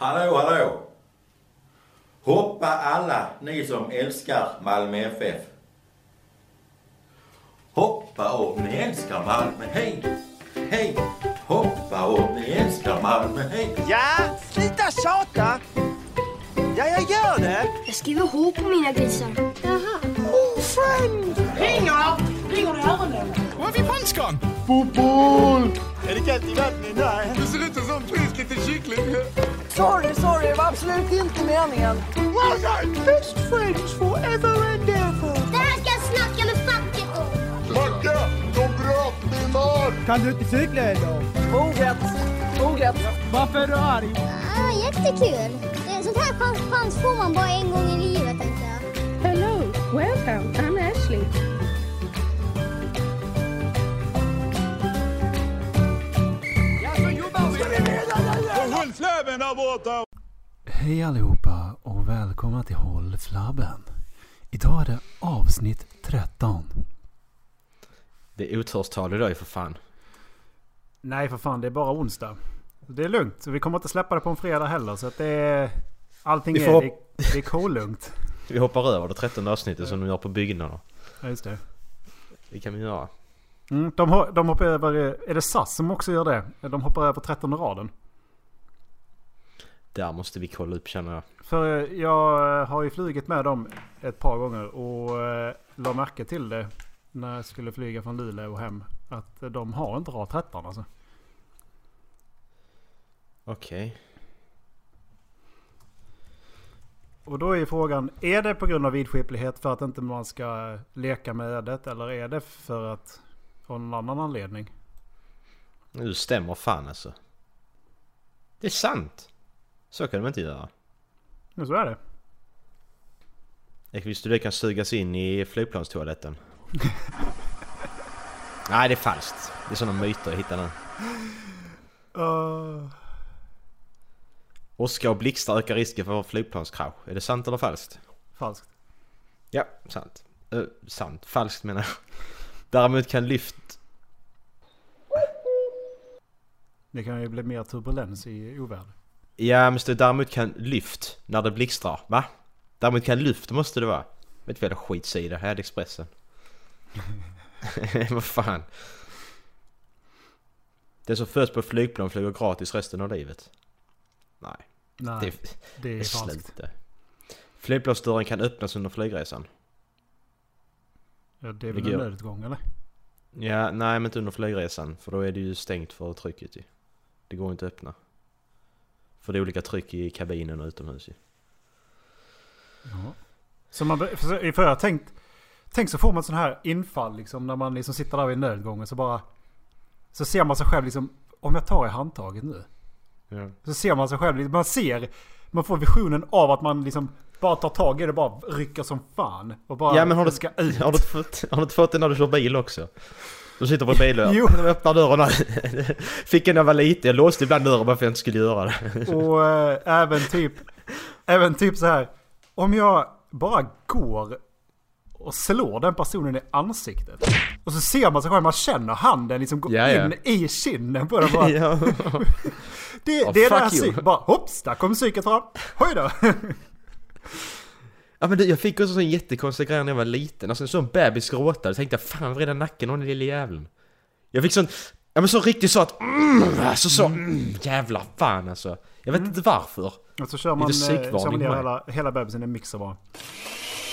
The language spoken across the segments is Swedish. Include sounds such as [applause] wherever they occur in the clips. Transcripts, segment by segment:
Hallå, hallå! Hoppa alla ni som älskar Malmö FF. Hoppa om ni älskar Malmö, hej! Hej! Hoppa om ni älskar Malmö, hej! Ja, sluta tjata! Ja, jag gör det! Jag skriver H på mina grisar. Jaha. Oh, friend! Ringer! Ringer det öronen? Var är vi franskan? Är det kallt i vattnet? Nej. Det ser ut som en frisk liten kyckling. Sorry, sorry, det var absolut inte meningen. Best friends forever and ever. Det här ska jag snacka med facket om. Macke, de bröt min arm! Kan du inte cykla idag? Orätt. Orätt. Varför är du arg? Ah, jättekul. Det är sånt här chans, chans får man bara en gång i livet tänkte jag. Hello, welcome. I'm Ashley. Håll flabben där borta! Hej allihopa och välkomna till Håll Flabben. Idag är det avsnitt 13. Det är oturstal idag för fan. Nej för fan, det är bara onsdag. Det är lugnt. Vi kommer inte släppa det på en fredag heller så att det är... Allting Vi är... får- Det, det är kolugnt. [laughs] Vi hoppar över det trettonde avsnittet som de gör på byggnaderna. Ja, just det. Det kan vi göra. Mm, de, de hoppar över... Är det SAS som också gör det? De hoppar över 13 raden. Där måste vi kolla upp känner jag. För eh, jag har ju flugit med dem ett par gånger och eh, la märke till det när jag skulle flyga från Luleå och hem. Att eh, de har inte rad 13 alltså. Okej. Och då är ju frågan, är det på grund av vidskeplighet för att inte man ska leka med ödet? Eller är det för att, av någon annan anledning? Nu stämmer fan alltså. Det är sant. Så kan de inte göra. Ja, så är det. Visste du kan sugas in i flygplanstoaletten? [laughs] Nej det är falskt. Det är sådana myter jag hittar nu. Uh, Åska och blixtar ökar risken för flygplanskrasch. Är det sant eller falskt? falskt. Ja, sant. Uh, sant. Falskt menar jag. Däremot kan lyft... Det kan ju bli mer turbulens i oväder. Ja men det däremot kan lyft när det blixtrar. Va? Däremot kan luft måste det vara. Vet du vad det skitsida? Här är det Expressen. [laughs] vad fan. Den som föds på flygplan flyger gratis resten av livet. Nej, Nej, det, det, det är är falskt. sluta. Flygplansdörren kan öppnas under flygresan. Ja, det är Det väl en nödutgång eller? Ja, nej men inte under flygresan. För då är det ju stängt för trycket ju. Det går inte att öppna. För det är olika tryck i kabinen och utomhus ju. Ja. Så man, för, jag tänkt, tänk så får man sån här infall liksom när man liksom sitter där vid nödgången så bara... Så ser man sig själv liksom, om jag tar i handtaget nu. Ja. Så ser man sig själv, liksom, man ser, man får visionen av att man liksom bara tar tag i det, bara rycker som fan. Och bara Ja men har du, ska ut. har, du fått, har du inte fått det när du kör bil också? Du sitter på bilen, [laughs] Jo. jag öppnar dörren. [laughs] Fick en när jag var liten, jag låste ibland dörren bara för att jag inte skulle göra det. [laughs] Och eh, även typ, även typ så här. Om jag bara går och slår den personen i ansiktet. Och så ser man sig själv, man känner handen liksom gå Ja, ja. in i kinden på den. Bara. Det, Ja, det är det fuck här you. psyk, bara hopps, där kom psyket fram. Hoj då. Ja men du, jag fick också en jättekonstig grej när jag var liten. Alltså en sån bebis gråta. Jag tänkte fan vrida nacken av den lilla jäveln. Jag fick sån, ja men så riktigt så att mm, alltså så, mm, jävlar fan alltså. Jag vet inte varför. Och så kör man, Lite eh, psykvarning kör man ner hela, hela bebisen i en mixer bara.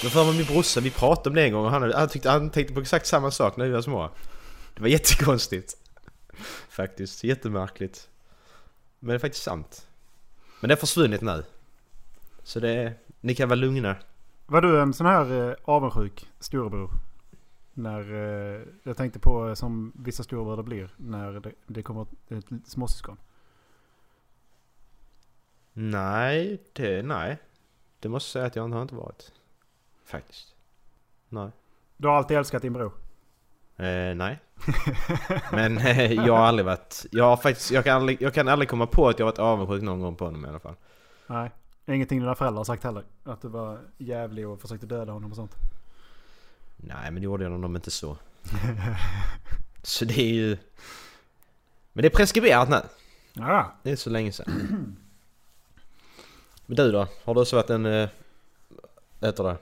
Men för min brorsa, vi pratade om det en gång och han, han, tyckte, han tänkte på exakt samma sak när vi var små. Det var jättekonstigt. [laughs] Faktiskt, jättemärkligt. Men det är faktiskt sant. Men det har försvunnit nu. Så det, ni kan vara lugna. Var du en sån här eh, avundsjuk storebror? När eh, jag tänkte på eh, som vissa storebröder blir när det, det kommer ett, ett småsyskon. Nej, det, nej. Det måste jag säga att jag har inte varit. Faktiskt. Nej. Du har alltid älskat din bror? Eh, nej. Men eh, jag har aldrig varit... Jag har faktiskt... Jag kan aldrig, jag kan aldrig komma på att jag varit avundsjuk någon gång på honom i alla fall. Nej. Ingenting dina föräldrar har sagt heller? Att du var jävlig och försökte döda honom och sånt? Nej, men det gjorde jag nog inte så. [laughs] så det är ju... Men det är preskriberat nu. Ja. Det är så länge sedan. Men du då? Har du också varit en... Vad heter det?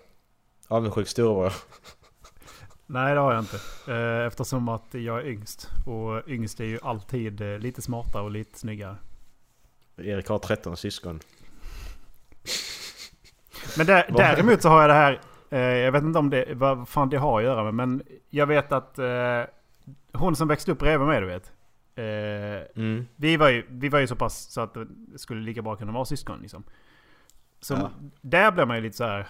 Avundsjuk storebror? [laughs] Nej det har jag inte. Eh, Eftersom att jag är yngst. Och yngst är ju alltid eh, lite smartare och lite snyggare. Erik har 13 syskon. Men där, däremot så har jag det här. Eh, jag vet inte om det, vad fan det har att göra med. Men jag vet att eh, hon som växte upp bredvid mig du vet. Eh, Mm. vi, var ju, vi var ju så pass så att det skulle lika bra kunna vara syskon liksom. Så Ja. där blir man ju lite så här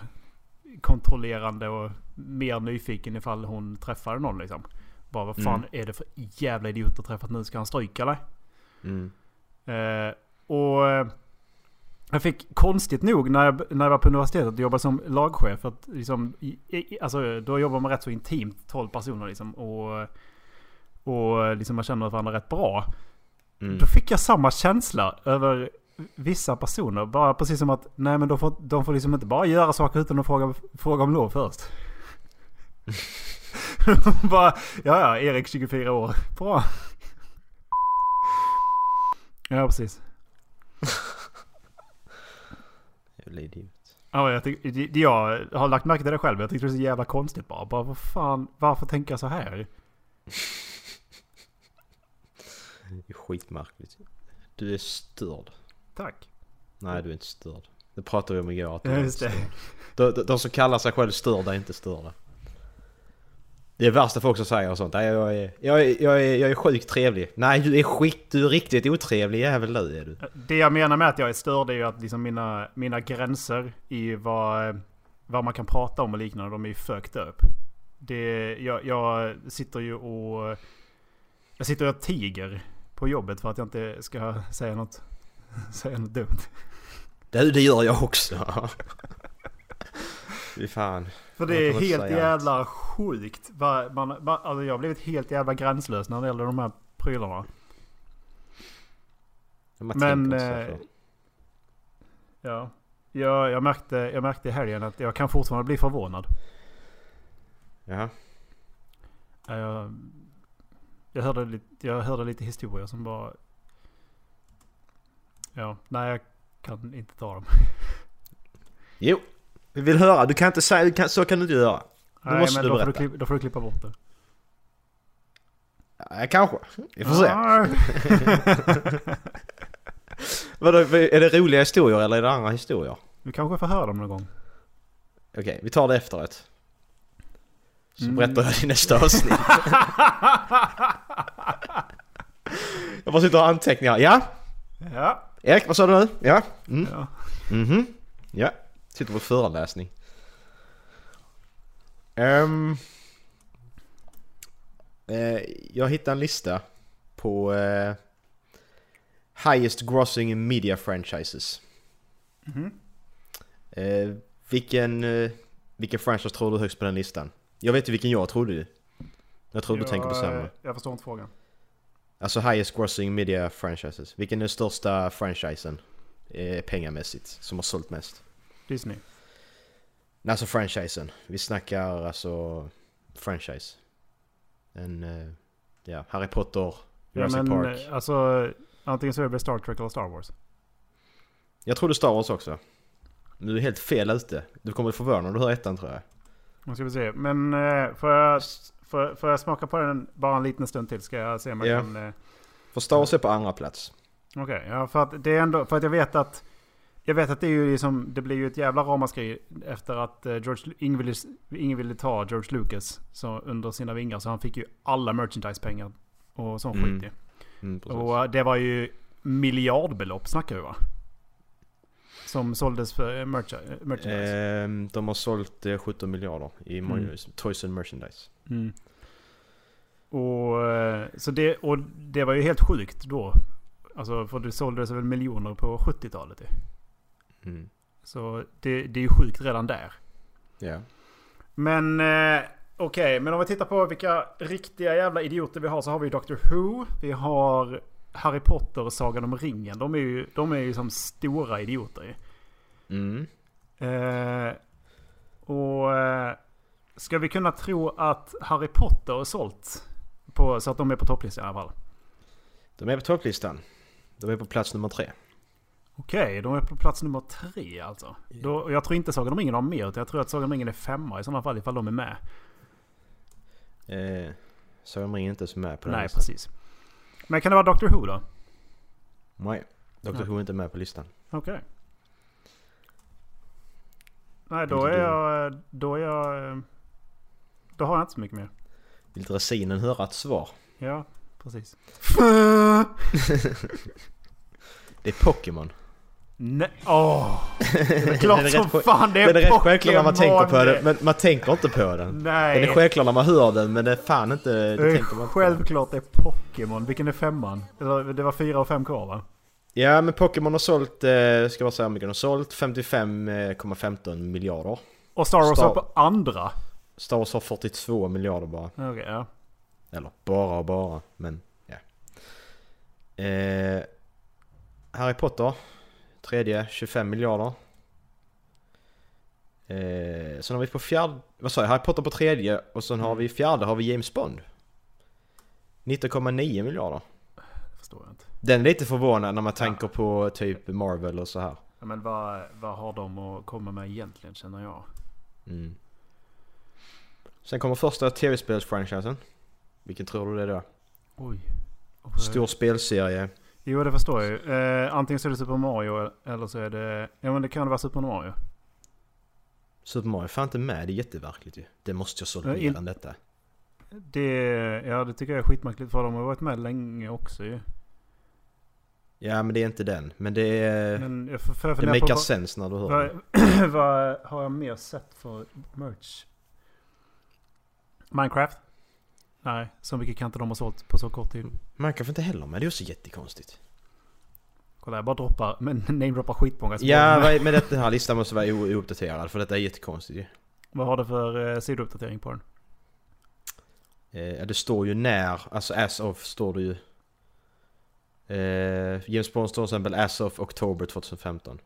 kontrollerande och mer nyfiken ifall hon träffade någon liksom. Bara vad fan Mm. är det för jävla idiot att träffat nu? Ska han stryka eller? Mm. Eh, och eh, jag fick konstigt nog när jag, när jag var på universitetet och jobbade som lagchef. Att liksom, i, i, alltså, då jobbar man rätt så intimt, 12 personer liksom. Och, och liksom man känner varandra rätt bra. Mm. Då fick jag samma känsla över vissa personer. Bara precis som att nej men de får, de får liksom inte bara göra saker utan att fråga, fråga om lov först. [laughs] bara, ja ja, Erik 24 år. Bra. Ja precis. [laughs] Jävla idiot. Ja, jag, tyck, jag har lagt märke till det själv. Jag tyckte det var så jävla konstigt bara. Bara vad fan, varför tänker jag så här? Det är skitmärkligt. Du är störd. Tack. Nej du är inte störd. Det pratade vi om igår. Att du Ja, är störd. De, de, de som kallar sig själv störda är inte störda. Det är värsta folk som säger och sånt. Nej, jag, är, jag, är, jag, är, jag är sjukt trevlig. Nej du är skit, du är riktigt otrevlig jävel du är du. Det jag menar med att jag är störd är ju att liksom mina, mina gränser i vad, vad man kan prata om och liknande, de är ju fucked up. Det, jag, jag sitter ju och... Jag sitter och tiger på jobbet för att jag inte ska säga något, [laughs] säga något dumt. Det, det gör jag också. Fy fan. För det är helt säga allt. jävla sjukt. Man, man, alltså jag har blivit helt jävla gränslös när det gäller de här prylarna. Men, eh. Ja. Jag, jag, märkte, jag märkte i helgen att jag kan fortfarande bli förvånad. Ja, Jag, jag, hörde lite, jag hörde lite historier som bara... Ja, nej jag kan inte ta dem. Jo. Vi vill höra. Du kan inte säga, du kan, så kan du inte göra. Då nej, måste men du då, får du berätta. klippa, då får du klippa bort det. Ja, kanske. Vi får se. [laughs] Vadå, är det roliga historier eller är det andra historier? Vi kanske får höra dem någon gång. Okej, vi tar det efteråt. Så Mm. berättar jag i nästa avsnitt. jag bara sitter och har anteckningar. Ja? Ja. Erik, vad sa du nu? Ja? Mm. ja. Mhm. Ja. Sitter på föreläsning. Ehm. eh, jag hittade en lista på eh, Highest Grossing Media Franchises. Mhm. Eh, vilken, eh, vilken franchise tror du högst på den listan? Jag vet ju vilken jag trodde ju. Jag tror du tänker på samma. Jag förstår inte frågan. Alltså highest grossing media franchises. Vilken är den största franchisen? Eh, pengamässigt. Som har sålt mest. Disney. Alltså franchisen. Vi snackar alltså franchise. En, eh, ja, Harry Potter, Ja, Jurassic men Park. eh, alltså antingen så är det Star Trek eller Star Wars. Jag trodde Star Wars också. Men du är helt fel ute. Du kommer att förvåna när du hör ettan tror jag. Nu ska vi se. Men eh, får, jag, får, får jag smaka på den bara en liten stund till? Ska jag se om jag Ja. kan... Eh, För Star Wars är på andra plats. Okej, ja för att det är ändå... För att jag vet att... Jag vet att det är ju liksom... Det blir ju ett jävla ramaskri efter att eh, George... Ingen ville, ingen ville ta George Lucas så, under sina vingar. Så han fick ju alla merchandise-pengar och sån Mm, skit. Mm. Och eh, det var ju miljardbelopp snackar vi va? Som såldes för eh, mercha- eh, merchandise. Ehm, de har sålt eh, 17 miljarder i Mm. Toys and Merchandise. Mm. Och, eh, så det, och det var ju helt sjukt då. Alltså för det såldes väl miljoner på 70-talet ju. Mm. Så det, det är ju sjukt redan där. Ja. Men eh, okej, men om vi tittar på vilka riktiga jävla idioter vi har så har vi Doctor Who. Vi har Harry Potter och Sagan om ringen. De är ju, de är ju som stora idioter ju. Mm. Eh, och eh, ska vi kunna tro att Harry Potter är sålt? På, så att de är på topplistan i alla fall. De är på topplistan. De är på plats nummer tre. Okej, de är på plats nummer tre alltså. Då, och jag tror inte Sagan om ringen har mer. Utan jag tror att Sagan om ringen är femma i sådana fall ifall de är med. Eh, Sagan om ringen är inte så med på den Nej, listan. precis. Men kan det vara Doctor Who då? Nej. Dr. Nej. Who är inte med på listan. Okej. Nej, då är jag... Då är jag... eh, Då har jag inte så mycket mer. Vill dressinen höra ett svar? Ja, precis. [laughs] Det är Pokémon. Nej, åh! [laughs] Det är klart Den är som rätt fan det är Den är rätt självklar när man Pokémon! tänker på den, men man tänker inte på den. Nej! Den är självklar när man hör den, men det är fan inte... Det, Det är tänker man självklart det är Pokémon. Vilken är femman? Det var fyra och fem kvar va? Ja, men Pokémon har sålt, eh, ska jag säga mycket de har sålt, 55,15 miljarder. Och Star Wars Star- på andra? Star Wars har 42 miljarder bara. Okej, ja. Eller bara och bara, men ja. Eh, Harry Potter, tredje, 25 miljarder. Eh, sen har vi på fjärde, vad sa jag, Harry Potter på tredje och sen har vi fjärde har vi James Bond. 19,9 miljarder. Det förstår jag inte. Den är lite förvånad när man tänker på typ Marvel och så här. Ja, men vad, vad har de att komma med egentligen känner jag? Mm. Sen kommer första tv-spelsfranchisen. Vilken tror du det är då? Oj. Stor spelserie. Jo det förstår jag ju. Eh, antingen så är det Super Mario eller så är det... Ja men det kan vara Super Mario. Super Mario fan inte med, det är jätteverkligt ju. Det måste jag sålt Ja, mer än detta. Det, ja det tycker jag är skitmärkligt för de har varit med länge också ju. Ja men det är inte den. Men det är... Men jag får får jag det makar sense när du hör vad, det. [clears throat] vad har jag mer sett för merch? Minecraft? Nej, så mycket kan inte de ha sålt på så kort tid. Minecraft är inte heller med, det är också jättekonstigt. Kolla jag bara droppar, men [laughs] namedroppar skitmånga spel. Ja, Men men den här listan måste vara ouppdaterad för detta är jättekonstigt ju. Vad har du för eh, sidouppdatering på den? Eh, det står ju när, alltså as of står det ju. Eh, James Bond står till exempel as of oktober 2015.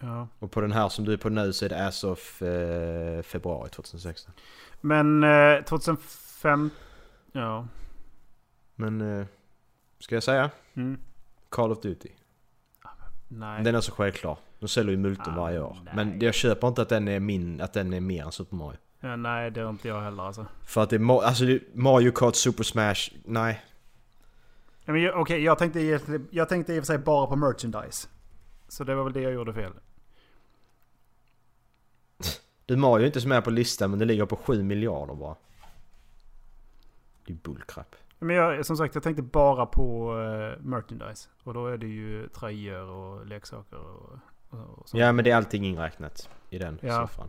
Ja. Och på den här som du är på nu så är det as of eh, februari 2016. Men eh, 2005... Ja. Men, eh, ska jag säga? Mm. Call of Duty. Nej. Den är så självklar. De säljer ju multum Ah, varje år. nej. Men jag köper inte att den är min, att den är mer än Super Mario. Ja, nej, det är inte jag heller alltså. För att det är, alltså Mario Kart, Super Smash, nej. Ja, Okej, jag, tänkte, jag tänkte i och för sig bara på merchandise. Så det var väl det jag gjorde fel. Du Mario är inte så med på listan men det ligger på 7 miljarder bara. Det är bullcrap. Men jag, som sagt, jag tänkte bara på uh, merchandise. Och då är det ju tröjor och leksaker och, och, sånt. Ja men det är allting inräknat i den Ja. siffran.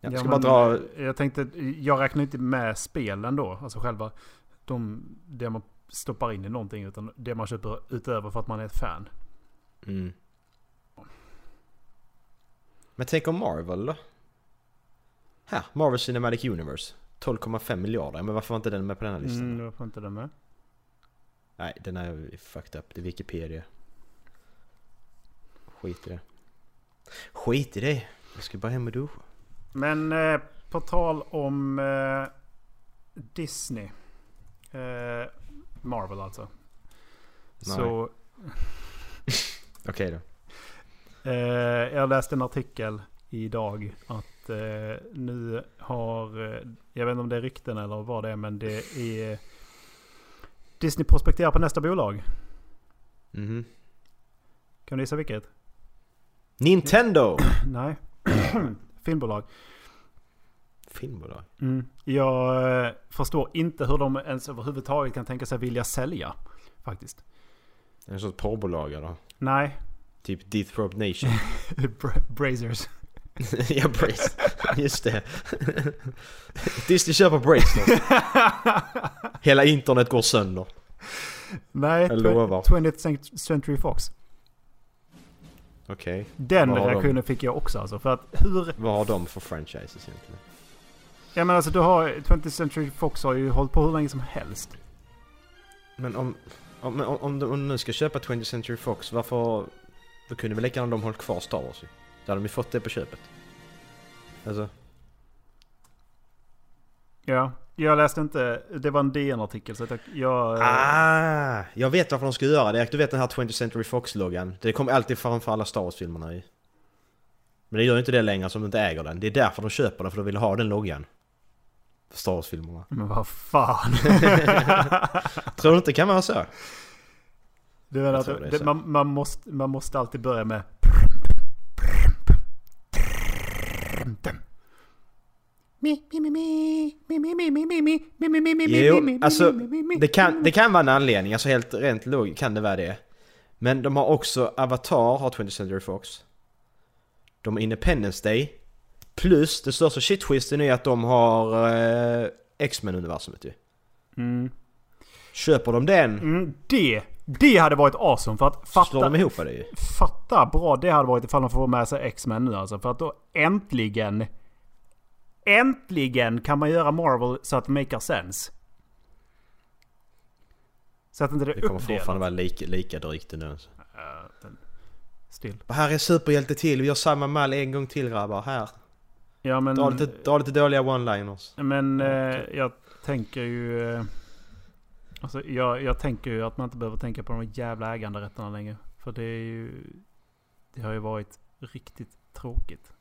Ja, Ja, ska bara dra... eh, Jag tänkte, jag räknar inte med spelen då. Alltså själva de, det man stoppar in i någonting. Utan det man köper utöver för att man är ett fan. Mm. Men tänk om Marvel då? Här, Marvel Cinematic Universe. 12,5 miljarder. Men varför var inte den med på den här listan? Mm, varför inte den med? Nej, den är fucked up. Det är Wikipedia. Skit i det. Skit i det. Jag ska bara hem och duscha. Men eh, på tal om eh, Disney. Eh, Marvel alltså. Nej. Så [laughs] Okej då. eh, jag läste en artikel idag att eh, nu har, eh, jag vet inte om det är rykten eller vad det är, men det är Disney prospekterar på nästa bolag. Mhm. Kan du gissa vilket? Nintendo! [clears throat] Nej. [clears throat] Filmbolag. Filmbolag. Mm. Jag eh, förstår inte hur de ens överhuvudtaget kan tänka sig vilja sälja. Faktiskt. En sorts porrbolag eller? Nej. Typ Death Nation. [laughs] Bra- Brazers. [laughs] ja, Brace. Just det. [laughs] Disney köper Brace. [laughs] Hela internet går sönder. Nej, Jag lovar. 20th Cent- Century Fox. Okej. Den Vad har de? reaktionen fick jag också alltså. För att hur... Vad har de för franchises egentligen? Ja men alltså du har... 20th Century Fox har ju hållit på hur länge som helst. Men om, om, om, om de nu ska köpa 20th Century Fox, varför... Då kunde väl lika gärna de hållit kvar Star Wars ju. Då hade de ju fått det på köpet. Alltså... Ja, jag läste inte. Det var en DN-artikel så att jag... jag Ah, jag vet varför de ska göra det. Du vet den här 20th Century Fox-loggan? Det kommer alltid framför alla Star Wars-filmerna i. Men det gör ju inte det längre som de inte äger den. Det är därför de köper den, för de vill ha den loggan. För Star Wars-filmerna. Men vad fan. [laughs] Tror du inte det kan vara så? Det det, så. man, man, måste, man måste alltid börja med... Jo, alltså det kan, det kan vara en anledning. Alltså helt rent logiskt kan det vara det. Men de har också Avatar, har 20th Century Fox. De har Independence Day. Plus, det största shit-twisten är att de har eh, X-Men-universumet ju. Mm. Köper de den Mm, det, det hade varit awesome för att så slår fatta, de ihop det ju. fatta bra det hade varit ifall de får med sig X-Men nu alltså. För att då äntligen, äntligen kan man göra Marvel så att det makar sense. Så att inte det är Det kommer fortfarande vara lika, lika drygt ändå. Den- Still. Och här är superhjälte till, vi gör samma mall en gång till grabbar. Här. Ja men... Dra lite, dra lite dåliga one-liners. Men eh, jag tänker ju... Eh, alltså jag, jag tänker ju att man inte behöver tänka på de jävla äganderätterna längre. För det är ju... Det har ju varit riktigt tråkigt.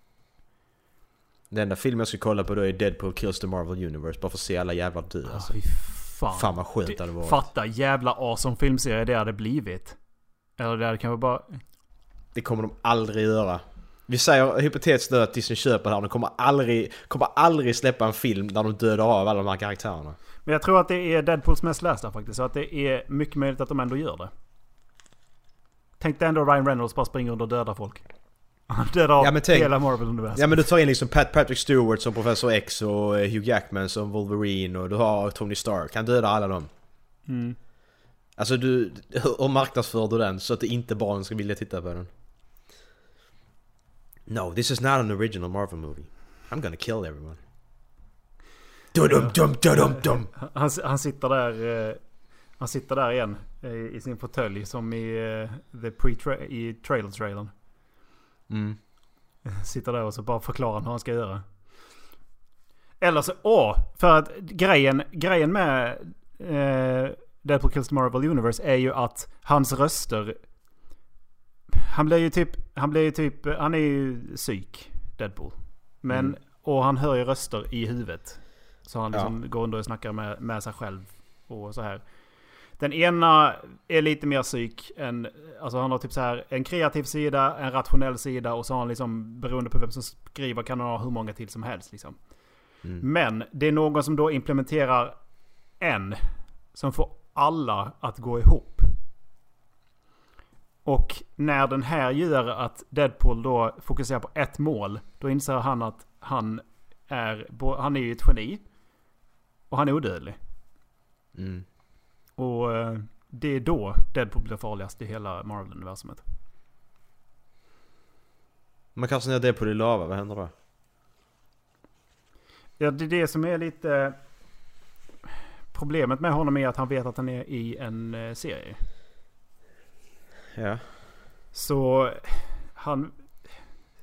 Den enda filmen jag ska kolla på då är Deadpool Kills the Marvel Universe. Bara för att se alla jävlar dö alltså. Alltså, fan. Fan vad skönt det hade varit. Fatta jävla awesome filmserie det hade blivit. Eller det hade kanske bara... Det kommer de aldrig göra. Vi säger hypotetiskt nu att Disney köper det här. De kommer aldrig, kommer aldrig släppa en film där de dödar av alla de här karaktärerna. Men jag tror att det är Deadpools mest lästa faktiskt. Så att det är mycket möjligt att de ändå gör det. Tänk dig ändå Ryan Reynolds bara springer runt och dödar folk. [laughs] Han dödar Ja, men tänk- hela Marvel-universum. Ja men du tar in liksom Pat Patrick Stewart som Professor X och eh, Hugh Jackman som Wolverine och du har Tony Stark. Han dödar alla dem. Mm. Alltså du, [laughs] hur marknadsför du den så att det inte barnen ska vilja titta på den? No, this is not an original Marvel movie. I'm gonna kill everyone. Dum dum dum dum dum. Han, han sitter där... Eh, han sitter där igen. eh, I sin fåtölj som i, eh, the pre i trailer-trailern. Mm. [laughs] Sitter där och så bara förklarar han hur han ska göra. Eller så... Åh! För att grejen, grejen med eh, Deadpool Kills the Marvel Universe är ju att hans röster... Han blir ju typ... Han blir ju typ... Han är ju psyk, Deadpool. Men... Mm. Och han hör ju röster i huvudet. Så han liksom Ja. går under och snackar med, med sig själv. Och så här. Den ena är lite mer psyk än... Alltså han har typ så här en kreativ sida, en rationell sida och så har han liksom beroende på vem som skriver kan han ha hur många till som helst liksom. Mm. Men det är någon som då implementerar en som får alla att gå ihop. Och när den här gör att Deadpool då fokuserar på ett mål. Då inser han att han är, han är ju ett geni. Och han är odödlig. Mm. Och eh, det är då Deadpool blir farligast i hela Marvel-universumet. Man kastar ner på i lava, vad händer då? Ja, det är det som är lite... Problemet med honom är att han vet att han är i en eh, serie. Ja. Så han...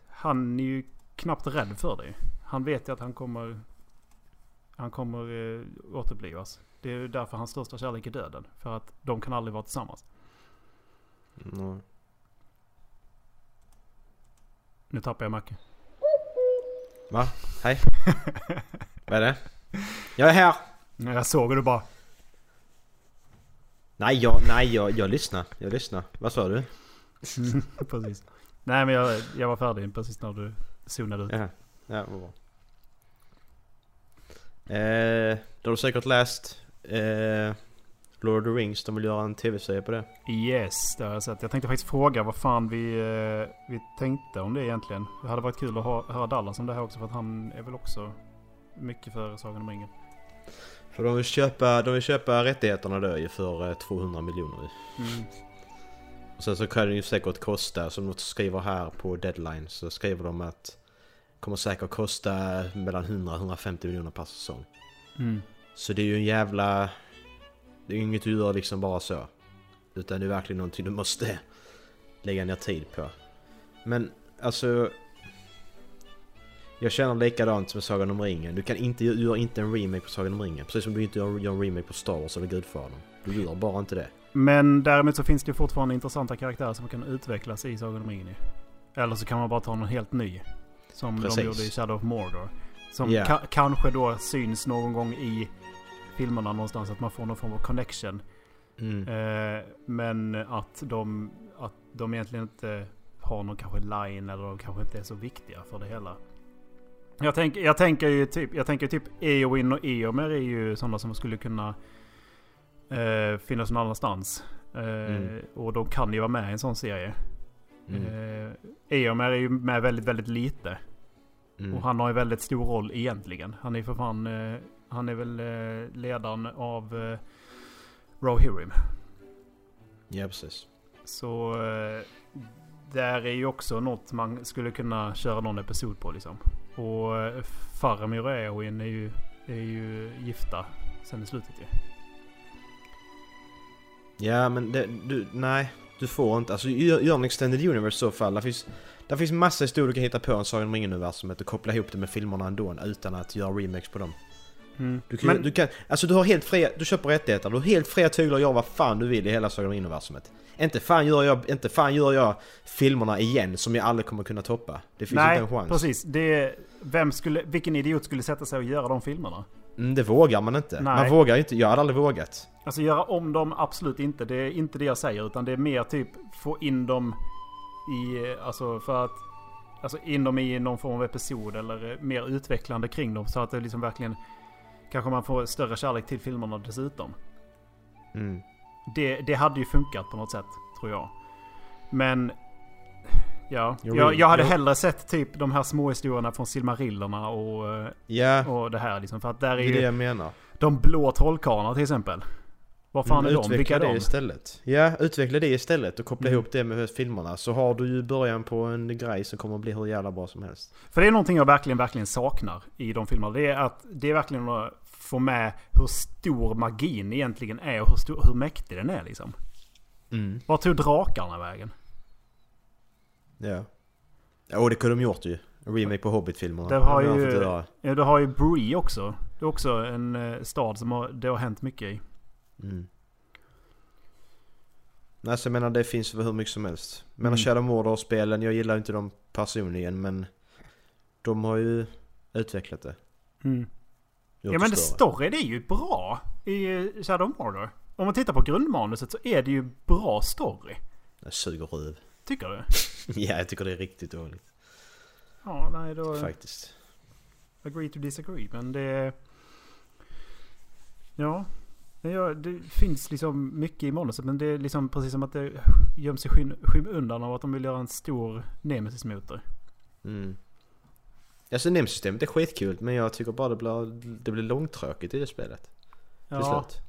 Han är ju knappt rädd för det. Han vet ju att han kommer... Han kommer eh, återupplivas. Det är därför hans största kärlek är döden. För att de kan aldrig vara tillsammans. Mm. Nu tappar jag Macke. Va? Hej? [laughs] vad är det? Jag är här! Ja, Jag såg du bara... Nej, jag, nej jag, jag lyssnar. Jag lyssnar. Vad sa du? [laughs] precis. Nej men jag, jag var färdig precis när du zonade ut. Ja, ja vad bra. Eh, då har du säkert läst eh, Lord of the Rings, de vill göra en tv-serie på det. Yes, det har jag sett. Jag tänkte faktiskt fråga vad fan vi, eh, vi tänkte om det egentligen. Det hade varit kul att ha, höra Dallas om det här också för att han är väl också mycket för Sagan om ringen. För de vill köpa, de vill köpa rättigheterna då ju för eh, 200 miljoner ju. Mm. Och sen så kan det ju säkert kosta, som de skriver här på deadline, så skriver de att kommer säkert kosta mellan 100 och 150 miljoner per säsong. Mm. Så det är ju en jävla... Det är ju inget du gör liksom bara så. Utan det är verkligen någonting du måste [laughs] lägga ner tid på. Men alltså... Jag känner likadant med Sagan om ringen. Du kan inte göra inte en remake på Sagan om ringen. Precis som du inte gör gör en remake på Star Wars eller Gudfadern. Du gör bara inte det. Men däremot så finns det fortfarande intressanta karaktärer som kan utvecklas i Sagan om ringen. Eller så kan man bara ta någon helt ny. Som Precis. de gjorde i Shadow of Mordor. Som Ja. ka- kanske då syns någon gång i filmerna någonstans. Att man får någon form av connection. Mm. Eh, men att de, att de egentligen inte har någon kanske line eller de kanske inte är så viktiga för det hela. Jag, tänk, jag tänker ju typ, jag tänker typ Eowyn och Eomer är ju sådana som skulle kunna eh, finnas någon annanstans. Eh, Mm. Och de kan ju vara med i en sån serie. Mm. Eh, Eomer är ju med väldigt, väldigt lite. Mm. Och han har ju väldigt stor roll egentligen. Han är för fan, eh, han är väl eh, ledaren av eh, Rohirrim. Ja, precis. Så eh, där är ju också något man skulle kunna köra någon episod på liksom. Och eh, Faramir och Eowyn är ju, är ju gifta sen i slutet ju. Ja, men det, du, nej. Du får inte. Alltså gör, gör en extended universe i så fall. Det finns, där finns massa historier du kan hitta på en Sagan om ringen-universumet och koppla ihop det med filmerna ändå utan att göra remakes på dem. Mm. Du kan, Men- du kan, alltså du har helt fria, du köper rättigheter, du har helt fria tyglar att göra vad fan du vill i hela Sagan om ringen-universumet. Inte fan gör jag, inte fan gör jag filmerna igen som jag aldrig kommer kunna toppa. Det finns Nej, inte en chans. precis. Det, vem skulle, vilken idiot skulle sätta sig och göra de filmerna? Mm, det vågar man inte. Nej. Man vågar inte, jag hade aldrig vågat. Alltså göra om dem, absolut inte. Det är inte det jag säger. Utan det är mer typ få in dem i, alltså för att, alltså in dem i någon form av episod eller eh, mer utvecklande kring dem. Så att det liksom verkligen, kanske man får större kärlek till filmerna dessutom. Mm. Det, det hade ju funkat på något sätt, tror jag. Men, ja. Jag, jag hade hellre sett typ de här små historierna från Silmarillerna och, Ja, och det här liksom. För att där är det är ju det jag menar. de blå trollkarlarna till exempel. Vad fan Mm, är de? Vilka är det de? istället. Ja, utveckla det istället och koppla Mm. ihop det med filmerna. Så har du ju början på en grej som kommer att bli hur jävla bra som helst. För det är någonting jag verkligen, verkligen saknar i de filmerna. Det är att det är verkligen att få med hur stor magin egentligen är och hur, stor, hur mäktig den är liksom. Mm. Vart tog drakarna vägen? Ja. Ja, det kunde de gjort ju. Remake på Hobbit-filmerna. Det har ju-. Ja, du har ju Bree också. Det är också en eh, stad som har, det har hänt mycket i. Mm. Nej, så jag menar det finns väl hur mycket som helst. Menar Mm. Shadow Mordor-spelen, jag gillar inte dem personligen men de har ju utvecklat det. Mm. Ja men det större. story det är ju bra i eh, Shadow Mordor. Om man tittar på grundmanuset så är det ju bra story. Det suger röv. Tycker du? [laughs] ja, jag tycker det är riktigt dåligt. Ja, nej då... Faktiskt. Agree to disagree. Men det... Ja. Gör, det finns liksom mycket i manuset. Men det är liksom precis som att det göms i skym, skymundan av att de vill göra en stor Nemesis-motor. Mm. Alltså NEM-systemet är skitkul men jag tycker bara det blir, det blir långtråkigt i det spelet. Till Ja. slut.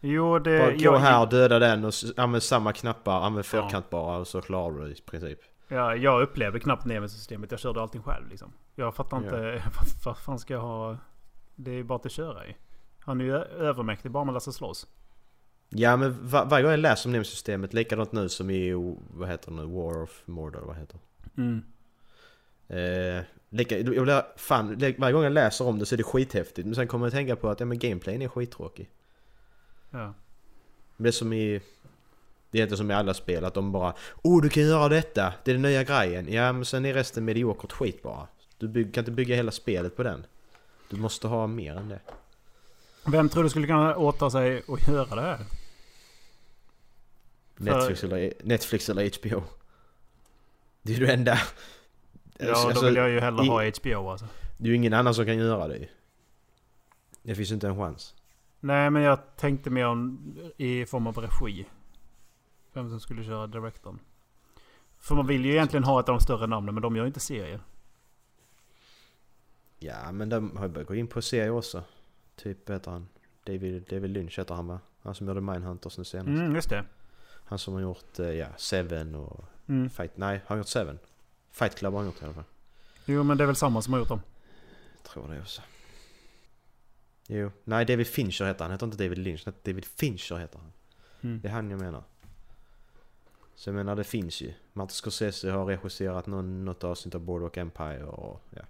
Jo, det... Bara gå jag- här, döda den och använd samma knappar, använd Ja. fyrkant bara och så klarar du det i princip. Ja, jag upplevde knappt Nemesis-systemet. Jag körde allting själv liksom. Jag fattar inte... Vad, [laughs] vad fan ska jag ha... Det är bara att köra i. Han är ju övermäktig bara man lär sig slåss. Ja men va- varje gång jag läser om NEM-systemet, likadant nu som i, vad heter det nu, War of Mordor, vad heter det? Mm. Eh, lika, jag blir, fan, varje gång jag läser om det så är det skithäftigt. Men sen kommer jag att tänka på att ja, men gameplayen är skittråkig. Ja. Det är som i... Det är inte som i alla spel att de bara Oh du kan göra detta, det är den nya grejen. Ja men sen är resten mediokert skit bara. Du bygg, kan inte bygga hela spelet på den. Du måste ha mer än det. Vem tror du skulle kunna åta sig att göra det här? För- Netflix eller, Netflix eller HBO. Det är ju det enda. Ja, Alltså, då vill jag ju hellre i- ha HBO alltså. Det är ju ingen annan som kan göra det. Det finns ju inte en chans. Nej, men jag tänkte mer om i form av regi. Vem som skulle köra directorn. För man vill ju egentligen ha ett av de större namnen, men de gör ju inte serier. Ja men de har ju börjat gå in på serier också. Typ heter han David, David Lynch heter han va? Han som gjorde Mindhunters nu senast. Mm, just det. Han som har gjort eh, ja, Seven och Mm. Fight... Nej, har han gjort Seven? Fight Club har han gjort i alla fall. Jo, men det är väl samma som har gjort dem. Jag tror det också. Jo. Nej, David Fincher heter han. Han heter inte David Lynch. han heter David Fincher heter han. Mm. Det är han jag menar. Så jag menar det finns ju. Martin Scorsese har regisserat någon, något avsnitt av Boardwalk Empire och ja.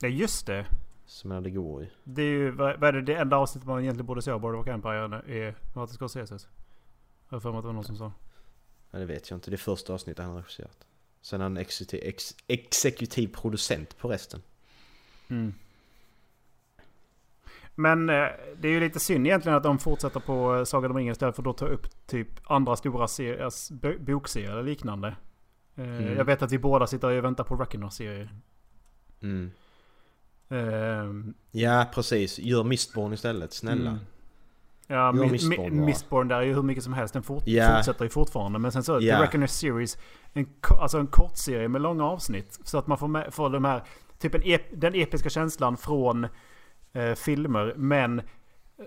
Ja just det. Som är det går i. Det är ju, vad, vad är det, det enda avsnittet man egentligen borde se av Boardwalk Empire är Martin Scorseses. Jag har för mig att det var någon som sa. Ja, det vet jag inte. Det är första avsnittet han har regisserat. Sen är han exekutiv, ex, exekutiv producent på resten. Mm. Men eh, det är ju lite synd egentligen att de fortsätter på eh, Sagan om ringen istället för att då ta upp typ andra stora serier, bo- bokserier eller liknande. Eh, Mm. Jag vet att vi båda sitter och väntar på Reckoner-serier. Mm. Eh, Ja, precis. Gör Mistborn istället, snälla. Mm. Ja, Ja, Mi- Mistborn Mi-. Mistborn där är ju hur mycket som helst. Den fort- Ja. fortsätter ju fortfarande. Men sen så, Ja. The Reckoner Series, en, alltså en kort serie med långa avsnitt. Så att man får, med, får de här, typ en ep, den episka känslan från eh, filmer. Men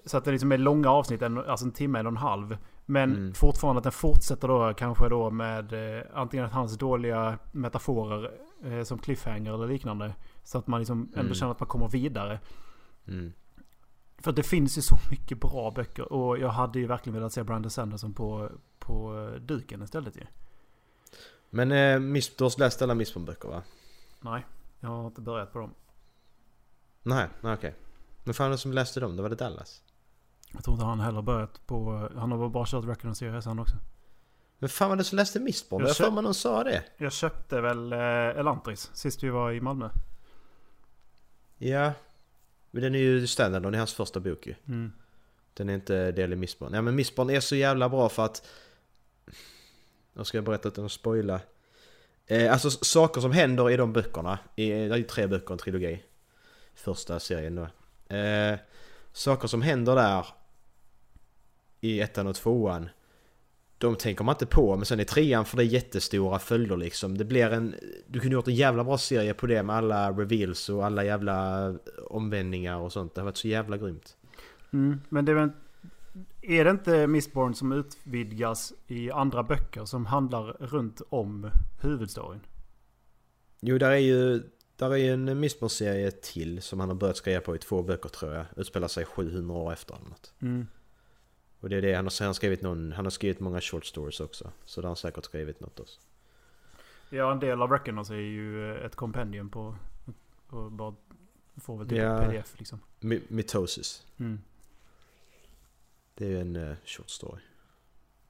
så att det liksom är långa avsnitt, en, alltså en timme, en och en halv. Men Mm. fortfarande att den fortsätter då kanske då med eh, antingen att hans dåliga metaforer eh, som cliffhanger eller liknande. Så att man liksom ändå Mm. känner att man kommer vidare. Mm. För det finns ju så mycket bra böcker och jag hade ju verkligen velat se Brandon Sanderson på, på eh, duken istället ju. Men eh, du har läst alla Mistborn-böcker va? Nej, jag har inte börjat på dem. Nej, nej okej. Men fan det som läste dem? Det var det Dallas? Jag tror inte han heller börjat på... Han har bara kört Reckoner Series han också. Men fan var det som läste Mistborn? Jag Jag för mig någon sa det. Jag köpte väl eh, Elantris sist vi var i Malmö. Ja. Men den är ju standard, det är hans första bok ju. Mm. Den är inte del i Mistborn. Ja men Mistborn är så jävla bra för att... Nu ska jag berätta utan att spoila. Eh, alltså saker som händer i de böckerna. I, det är ju tre böcker, en trilogi. Första serien då. Eh, saker som händer där. I ettan och tvåan. De tänker man inte på, men sen i trean får det jättestora följder liksom. Det blir en... Du kunde gjort en jävla bra serie på det med alla reveals och alla jävla omvändningar och sånt. Det har varit så jävla grymt. Mm. Men det är väl... Är det inte Mistborn som utvidgas i andra böcker som handlar runt om huvudstoryn? Jo, där är ju där är ju en Mistborn-serie till som han har börjat skriva på i två böcker tror jag. Utspelar sig 700 år efter eller något. Mm. Och det är det, han har, han skrivit någon, han har skrivit många short stories också. Så där har han säkert skrivit något också. Ja, en del av Reckoners är ju eh, ett kompendium på... på bara, får väl typ Ja. en pdf liksom. Mi- Mitosis. Mm. Det är ju en eh, short story.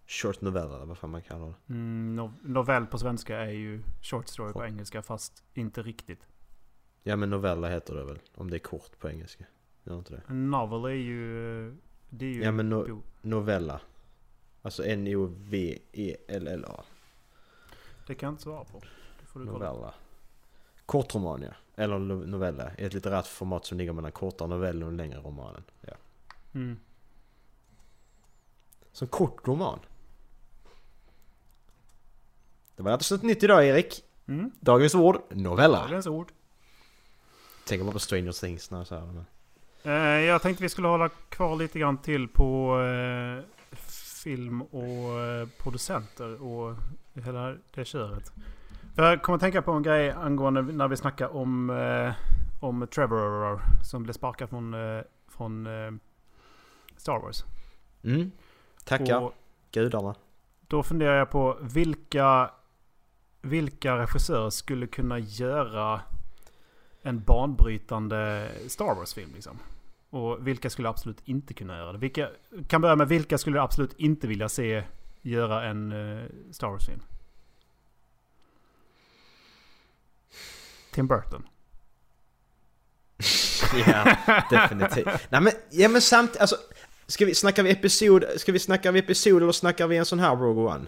Short novella eller vad fan man kallar det. Mm, no, novell på svenska är ju short story på engelska fast inte riktigt. Ja men novella heter det väl? Om det är kort på engelska. Gör inte det? Novel är ju... Det är ju Ja men no, novella. Alltså N-O-V-E-L-L-A. Det kan jag inte svara på. Det får du kolla. Novella. Kortroman ja. Eller no- novella. Ett litterärt format som ligger mellan kortare novellen och längre romanen. Ja. Mm. Som kort roman. Det var alltså ett nytt idag Erik. Mm. Dagens ord, novella. Dagens ord. Tänker bara på Stranger Things när jag säger det. Eh, jag tänkte vi skulle hålla kvar lite grann till på eh, film och eh, producenter och hela det köret. För jag kommer att tänka på en grej angående när vi snackar om, om Trevor som blev sparkad från, från Star Wars. Mm. Tackar Och gudarna. då funderar jag på vilka, vilka regissörer skulle kunna göra en banbrytande Star Wars-film liksom. Och vilka skulle absolut inte kunna göra det? Vilka, kan börja med vilka skulle du absolut inte vilja se göra en eh, Star Wars-film? Tim Burton. [laughs] Ja, definitivt. Nej men, ja men samt, alltså. Ska vi, snackar vi episod, ska vi snacka vi episod eller snackar vi en sån här Rogue One?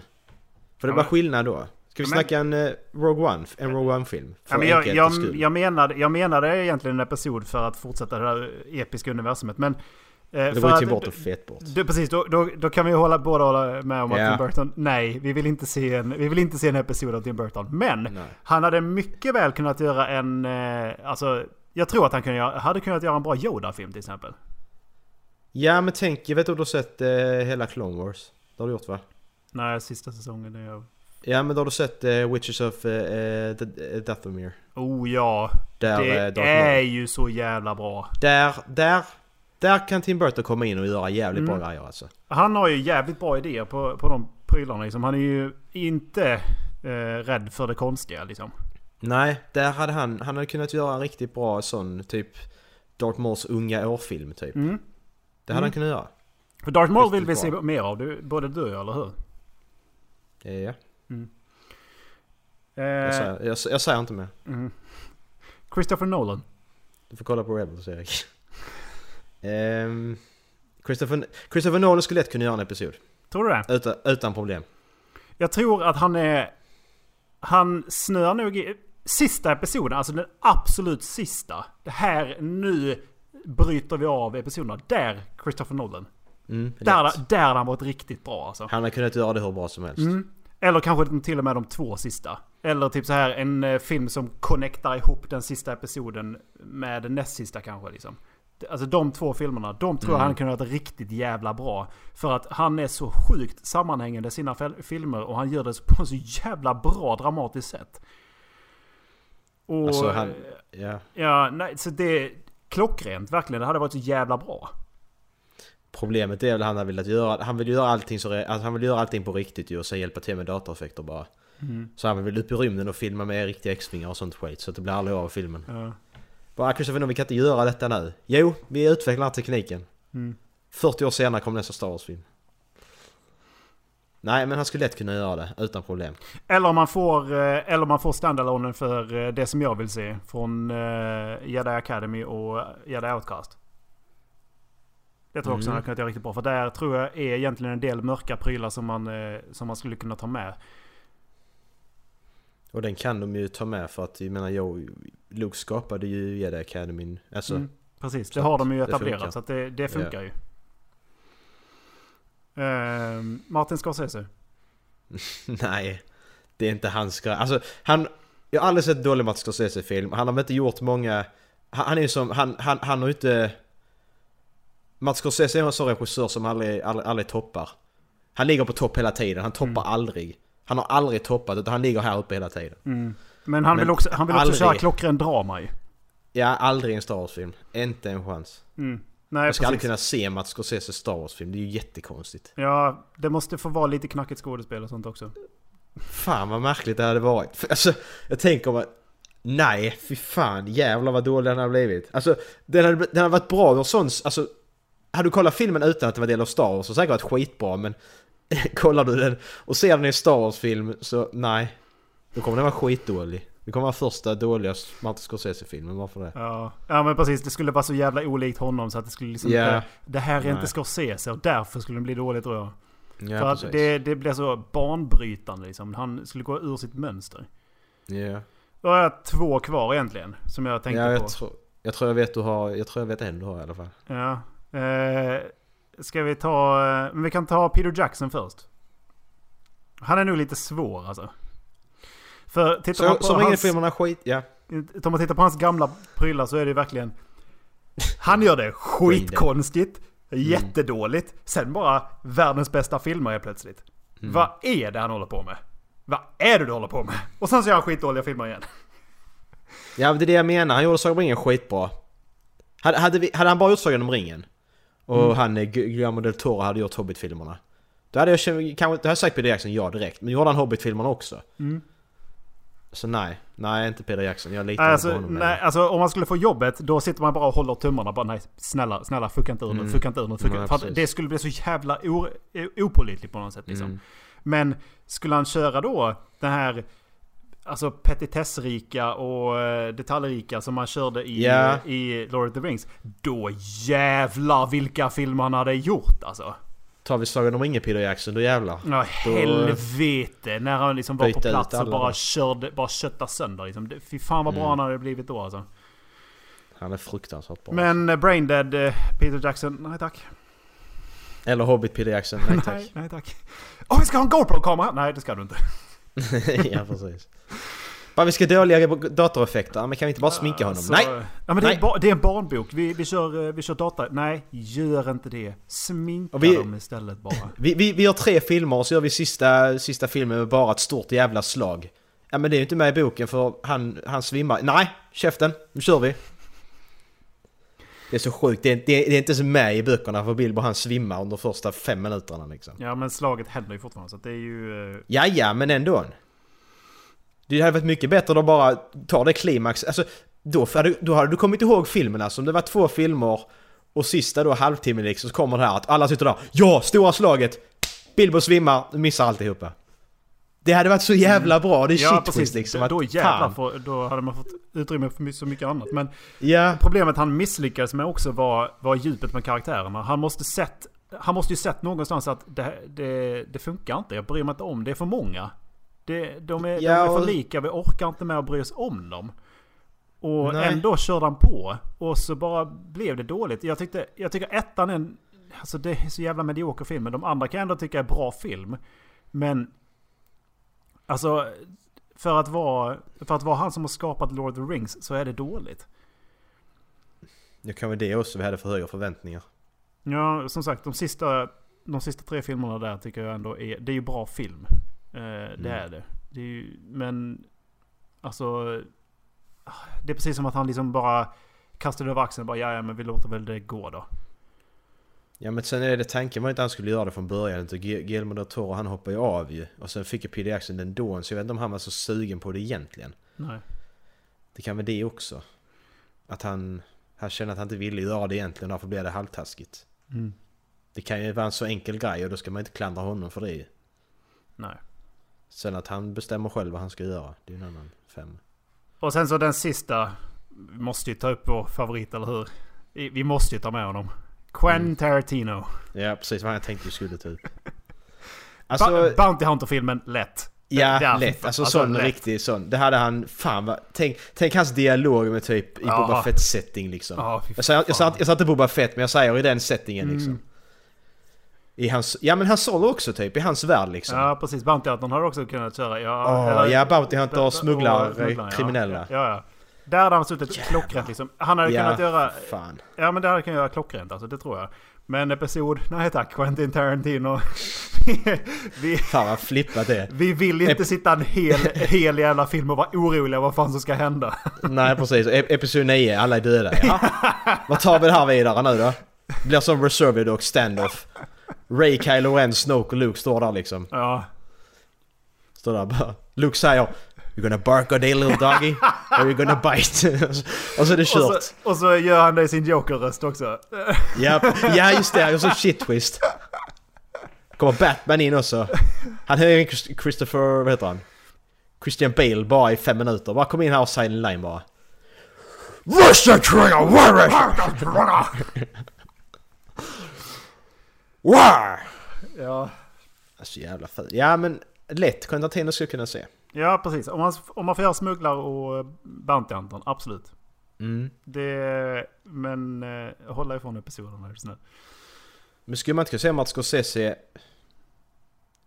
För det Ja, var skillnad då. Ska vi men- snacka en uh, Rogue One, en Rogue One-film? Ja, men jag, jag, jag, menade, jag menade egentligen en episod för att fortsätta det där episka universumet. Men... Eh, det var ju att- Tim Burton fet bort. Du, precis, då, då, då kan vi hålla, båda hålla med om att Ja. Tim Burton... Nej, vi vill, inte se en, vi vill inte se en episod av Tim Burton. Men Nej. han hade mycket väl kunnat göra en... Eh, alltså, jag tror att han kunde hade kunnat göra en bra Yoda-film till exempel. Ja men tänk, jag vet du har sett eh, hela Clone Wars? Det har du gjort va? Nej, sista säsongen är jag... Ja men då har du sett uh, Witches of uh, uh, Dathomir? Oh ja, Där, det är Maul. ju så jävla bra. Där, där, där kan Tim Burton komma in och göra jävligt Mm. bra grejer alltså. Han har ju jävligt bra idéer på, på de prylarna liksom. Han är ju inte eh, rädd för det konstiga liksom. Nej, där hade han, han hade kunnat göra en riktigt bra sån typ Darth Mauls unga år-film typ. Mm. Det hade han kunnat göra. För Darth Maul vill vi se bra. mer av, både du och jag, eller hur? Ja. Eh, Jag, säger, jag, jag säger inte mer. Christopher Nolan. Du får kolla på Rebels Erik. Ehm, Christopher, Christopher Nolan skulle lätt kunna göra en episod. Tror du det? Utan, utan problem. Jag tror att han är... Han snör nog i... Sista episoden, alltså den absolut sista. Det här, nu bryter vi av episoderna. Där, Christopher Nolan. Mm, Där, där han varit riktigt bra alltså. Han hade kunnat göra det hur bra som helst. Mm. Eller kanske till och med de två sista. Eller typ så här en eh, film som connectar ihop den sista episoden med den näst sista kanske liksom. Alltså de två filmerna, de tror jag han kunde ha varit riktigt jävla bra. För att han är så sjukt sammanhängande i sina filmer och han gör det på så jävla bra dramatiskt sätt. Och, Alltså han... Ja. Ja, nej, så det är klockrent verkligen. Det hade varit så jävla bra. Problemet är väl han har velat göra, han vill göra allting så, alltså han vill göra allting på riktigt ju och sen hjälpa till med datoreffekter bara. Mm. Så han vill upp i rymmen och filma med riktiga X-vingar och sånt skit så det blir aldrig av filmen. Ja. Bara Christopher Nolan, vi kan inte göra detta nu. Jo, vi utvecklar den här tekniken. Mm. 40 år senare kommer nästa Star Wars-film. Nej, men han skulle lätt kunna göra det utan problem. Eller om man får, eh, eller man får standalonen för eh, det som jag vill se. Från eh, Jedi Academy och Jedi Outcast. Det tror jag också Mm. han hade kunnat göra riktigt bra. För där tror jag är egentligen en del mörka prylar som man, som man skulle kunna ta med. Och den kan de ju ta med för att jag menar, jag, Luke skapade ju Jedi Academy. Alltså, Mm, precis, det har de ju det etablerat. funkar. så att det, det funkar ju. Eh, Martin Scorsese. [laughs] nej. Det är inte hans grej. Alltså, han... Jag har aldrig sett dålig Mats Scorsese-film. Han har väl inte gjort många... Han, han är ju som... Han, han, han har ju inte... Mats Scorsese är en sån regissör som aldrig, aldrig, aldrig toppar. Han ligger på topp hela tiden. Han toppar aldrig. Han har aldrig toppat utan han ligger här uppe hela tiden. Men han Men vill också, han vill också aldrig. köra klockren drama ju. Ja, aldrig en Star Wars-film. Inte en chans. Mm. Nej, Jag ska aldrig precis. kunna se Mats Scorsese Star Wars-film. Det är ju jättekonstigt. Ja, det måste få vara lite knackigt skådespel och sånt också. Fan vad märkligt det hade varit. Alltså, jag tänker bara... Nej, fy fan. Jävlar vad dålig den har blivit. Alltså, den hade, den hade varit bra ur sån... Alltså, hade du kollat filmen utan att det var del av Star Wars så säkert varit skitbra men... [laughs] kollar du den och ser den i Star Wars-film så nej. Då kommer den vara skitdålig. Det kommer vara första dåliga Martin Scorsese-filmen, varför det? Ja. ja, men precis. Det skulle vara så jävla olikt honom så att det skulle liksom Ja. inte... Det här är Nej. inte Scorsese och därför skulle den bli dålig tror jag. Ja, För att precis. det, det blir så banbrytande liksom. Han skulle gå ur sitt mönster. Ja. Då har jag två kvar egentligen. Som jag tänkte Ja, på. jag, tror, jag tror jag vet du har... Jag tror jag vet en du har i alla fall. Ja. Eh, ska vi ta... eh, Men vi kan ta Peter Jackson först. Han är nog lite svår alltså. För tittar man Så, på som ingen hans, filmerna skit... Ja. Om man tittar på hans gamla prylar så är det verkligen... Han gör det skitkonstigt. Jättedåligt. Sen bara världens bästa filmer är plötsligt. Vad är det han håller på med? Vad är det du håller på med? Och sen så gör han skitdåliga filmer igen. Ja, det är det jag menar. Han gjorde Sagan om ringen skitbra. Hade, hade, vi, hade han bara gjort Sagan om ringen och han eh, Gu- Guillermo del Toro hade gjort Hobbit-filmerna. Då hade jag kanske, då hade jag sagt Peter Jackson ja direkt. Men gjorde han Hobbit-filmerna också? Så nej. Nej, inte Peter Jackson. Jag litar inte på Alltså, honom nej, alltså om man skulle få jobbet, då sitter man bara och håller tummarna. Bara nej, snälla, snälla fucka inte ur nu, fucka inte ur nu. Fucka. Nej, för det skulle bli så jävla opålitligt på något sätt liksom. Mm. Men skulle han köra då den här Alltså petitessrika och eh, detaljrika som man körde i, Ja. i Lord of the Rings. Då jävlar vilka filmer han hade gjort alltså. Tar vi Sagan om ringen Peter Jackson, då jävlar. Ja helvete. När han liksom var på plats och bara då. körde, bara köttade sönder liksom. Fy fan vad bra Mm. han hade blivit då alltså. Han är fruktansvärt bra. Men eh, Braindead, eh, Peter Jackson, nej tack. Eller Hobbit Peter Jackson, nej [laughs] tack. Nej, nej tack. Åh vi ska ha en GoPro-kamera! Nej det ska du inte. [laughs] ja, precis. Bara vi ska dåliga datoreffekter, men kan vi inte bara sminka honom? Så- Nej! Ja men det är, Nej. ba- det är en barnbok. Vi, vi, kör, eh, vi kör data. Nej, gör inte det. Sminka vi- dem istället bara. [laughs] Vi, vi, vi gör tre filmer och så gör vi sista, sista filmen med bara ett stort jävla slag. Ja men det är ju inte med i boken för han, han svimmar. Nej! Käften! Nu kör vi! Det är så sjukt. Det är, det är, det är inte så med i böckerna för Bilbo han svimmar under första fem minuterna liksom. Ja men slaget händer ju fortfarande så att det är ju... eh, Ja, ja, men ändå. Det hade varit mycket bättre att bara ta det klimax. Alltså, då hade, då hade du kommit ihåg filmen alltså. Om det var två filmer och sista då halvtimmen liksom så kommer det här att alla sitter där. Ja! Stora slaget! Bilbo svimmar, missar alltihopa. Det hade varit så jävla bra. Det är Ja shit precis, liksom. att då jävlar för, då hade man fått utrymme för så mycket annat. Men Ja, problemet han misslyckades med också var, var djupet med karaktärerna. Han måste sett han måste ju sett någonstans att det, det, det funkar inte. Jag bryr mig inte om. Det är för många. Det, de, är, Ja, de är för lika. Vi orkar inte med att bry oss om dem. Och Nej. ändå körde han på. Och så bara blev det dåligt. Jag, tyckte, jag tycker ettan är en... Alltså det är så jävla medioker film. Men de andra kan jag ändå tycka är bra film. Men... Alltså... För att, vara, för att vara han som har skapat Lord of the Rings så är det dåligt. det kan vara det också vi hade för höga förväntningar. Ja, som sagt de sista, de sista tre filmerna där tycker jag ändå är... Det är ju bra film. Eh, det är det. det är ju, men... Alltså... Det är precis som att han liksom bara kastade över axeln och bara ja, ja men vi låter väl det gå då. Ja men sen är det tanken var inte att han skulle göra det från början. Gu- Guillermo del Toro han hoppade ju av ju. Och sen fick ju Peter Jackson den då. Så jag vet inte om han var så sugen på det egentligen. Nej. Det kan vara det också. Att han, han känner att han inte ville göra det egentligen och därför blev det halvtaskigt. Mm. Det kan ju vara en så enkel grej och då ska man inte klandra honom för det ju. Nej. Sen att han bestämmer själv vad han ska göra, det är en annan fem. Och sen så den sista. Vi måste ju ta upp vår favorit, eller hur? Vi måste ju ta med honom. Quentin Tarantino. Ja precis vad jag tänkte du skulle. [laughs] Ba- Alltså, Bounty Hunter-filmen, lätt. ja är- lätt. Alltså, sån lätt. riktig sån. Det hade han, fan vad, tänk, tänk hans dialog med typ i Ja. Boba Fett setting liksom. Ja, fy Jag jag, sa, jag sa inte Boba Fett men jag säger i den settingen liksom. Mm. I hans, ja men hans Solo också typ, i hans värld liksom. Ja, precis. Bounty Hunter har också kunnat köra. Ja, Åh, eller- ja, Bounty Hunter, smugglar, smugglare, kriminella. Ja, ja. Där hade han suttit klockrent liksom. Han hade kunnat göra... fan. Ja men det hade kunnat göra klockrent alltså, det tror jag. Men episod... Nej tack, Quentin Tarantino. [laughs] vi, Fan vad flippat det vi vill inte Ep- sitta en hel, [laughs] hel jävla film och vara oroliga vad fan som ska hända. Nej precis, E- episod 9, alla är döda. Ja. Vad tar vi det här vidare nu då? Blir som Reserved och standoff. Ray, Kylo Ren, Snoke och Luke står där liksom. Ja. Står där bara. Luke säger You gonna bark a day little doggy? [laughs] Or you gonna bite? och så är det Och kört. så, och så gör han det i sin Joker-röst också. Ja, ja just det, och så shit twist. Kommer Batman in också. Han hör ju Chris- Christopher, vad heter han? Christian Bale bara i fem minuter. Bara kom in här och säg en line bara. Russia trigger! War! War! Ja. Alltså jävla fint. Ja men lätt Quentin skulle kunna se. Ja precis. Om man, om man får göra smugglare och eh, Bounty Hunter, absolut. Mm. Det... Men eh, hålla ifrån episoderna just nu. Men skulle man inte kunna säga Mats Scorsese...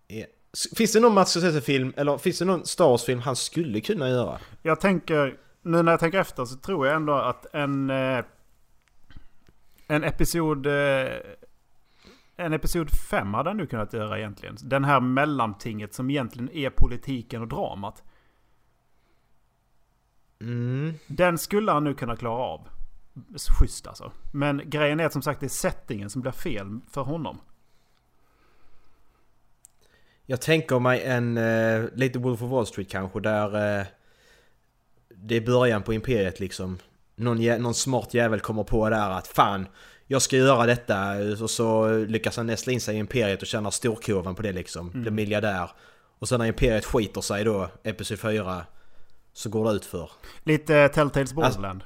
är- Finns det någon Mats Scorsese-film, eller finns det någon Star Wars-film han skulle kunna göra? Jag tänker, nu när jag tänker efter så tror jag ändå att en... Eh, en episod... Eh, en episod 5 hade han nu kunnat göra egentligen. Den här mellantinget som egentligen är politiken och dramat. Mm. Den skulle han nu kunna klara av. Schysst alltså. Men grejen är att som sagt det är settingen som blir fel för honom. Jag tänker mig en, eh, lite Wolf of Wall Street kanske, där eh, det är början på Imperiet liksom. Någon, någon smart jävel kommer på där att fan, jag ska göra detta och så lyckas han nästla in sig i Imperiet och tjänar storkovan på det liksom. Blir miljardär. Och sen när Imperiet skiter sig då, Episod 4, så går det ut för. Lite Telltales Borderland.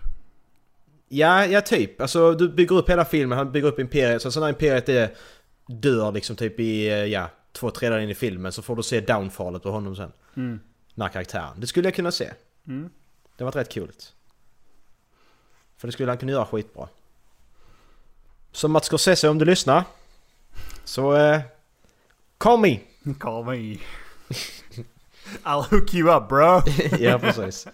Ja, ja typ. Alltså du bygger upp hela filmen, han bygger upp Imperiet. Så, så när Imperiet är, dör liksom typ i, ja, två tredjedelar in i filmen så får du se downfallet på honom sen. Mm. Den här karaktären. Det skulle jag kunna se. Mm. Det var rätt kul. För det skulle han kunna göra skitbra. Så Mats Scorsese om du lyssnar. Så eh, call me! Call me. I'll hook you up bro. [laughs] ja precis.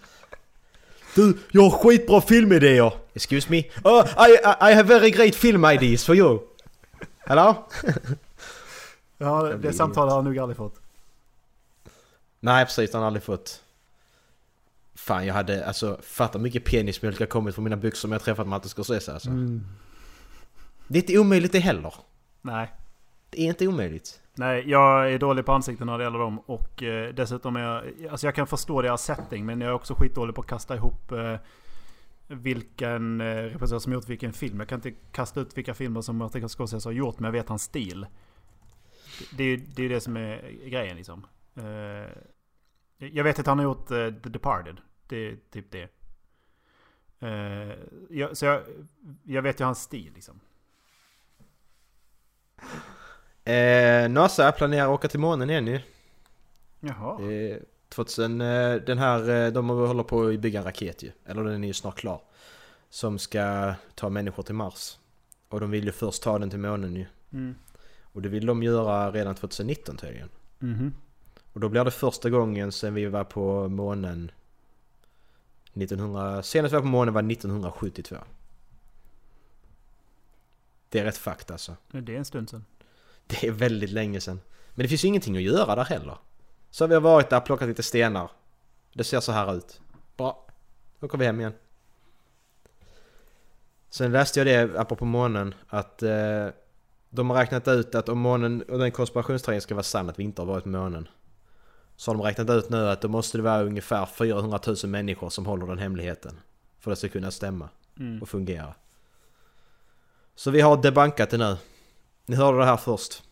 Du, jag har skitbra filmidéer! Excuse me? Oh, I, I, I have very great film ideas for you! Hello? Ja, blir det samtalet har jag nog aldrig fått. Nej precis, det har han aldrig fått. Fan jag hade, alltså fatta mycket penismjölk jag kommit från mina byxor om jag träffat Martin Scorsese alltså. Det är inte omöjligt det heller. Nej. Det är inte omöjligt. Nej, jag är dålig på ansikten när det gäller dem. Och eh, dessutom är jag... Alltså jag kan förstå deras setting. Men jag är också skitdålig på att kasta ihop eh, vilken eh, regissör som gjort vilken film. Jag kan inte kasta ut vilka filmer som Martin Scorsese har gjort. Men jag vet hans stil. Det, är ju det, är det som är grejen liksom. Eh, jag vet att han har gjort eh, The Departed. Det är typ det. Eh, jag, så jag, jag vet ju hans stil liksom. [laughs] Eh, NASA planerar att åka till månen igen ju. Jaha. Eh, 2000, eh, den här, eh, de håller på att bygga en raket ju. Eller den är ju snart klar. Som ska ta människor till Mars. Och de vill ju först ta den till månen ju. Mm. Och det vill de göra redan 2019 tydligen. Mhm. Och då blir det första gången sen vi var på månen 1900, senast vi var på månen var 1972. Det är rätt fakt alltså. Det är en stund sedan. Det är väldigt länge sedan. Men det finns ju ingenting att göra där heller. Så vi har varit där, plockat lite stenar. Det ser så här ut. Bra. Då åker vi hem igen. Sen läste jag det, apropå månen, att eh, de har räknat ut att om månen och den konspirationsteorin ska vara sann att vi inte har varit på månen. Så har de räknat ut nu att då måste det vara ungefär 400 000 människor som håller den hemligheten. För att det ska kunna stämma Mm. och fungera. Så vi har debankat det nu. Ni hörde det här först.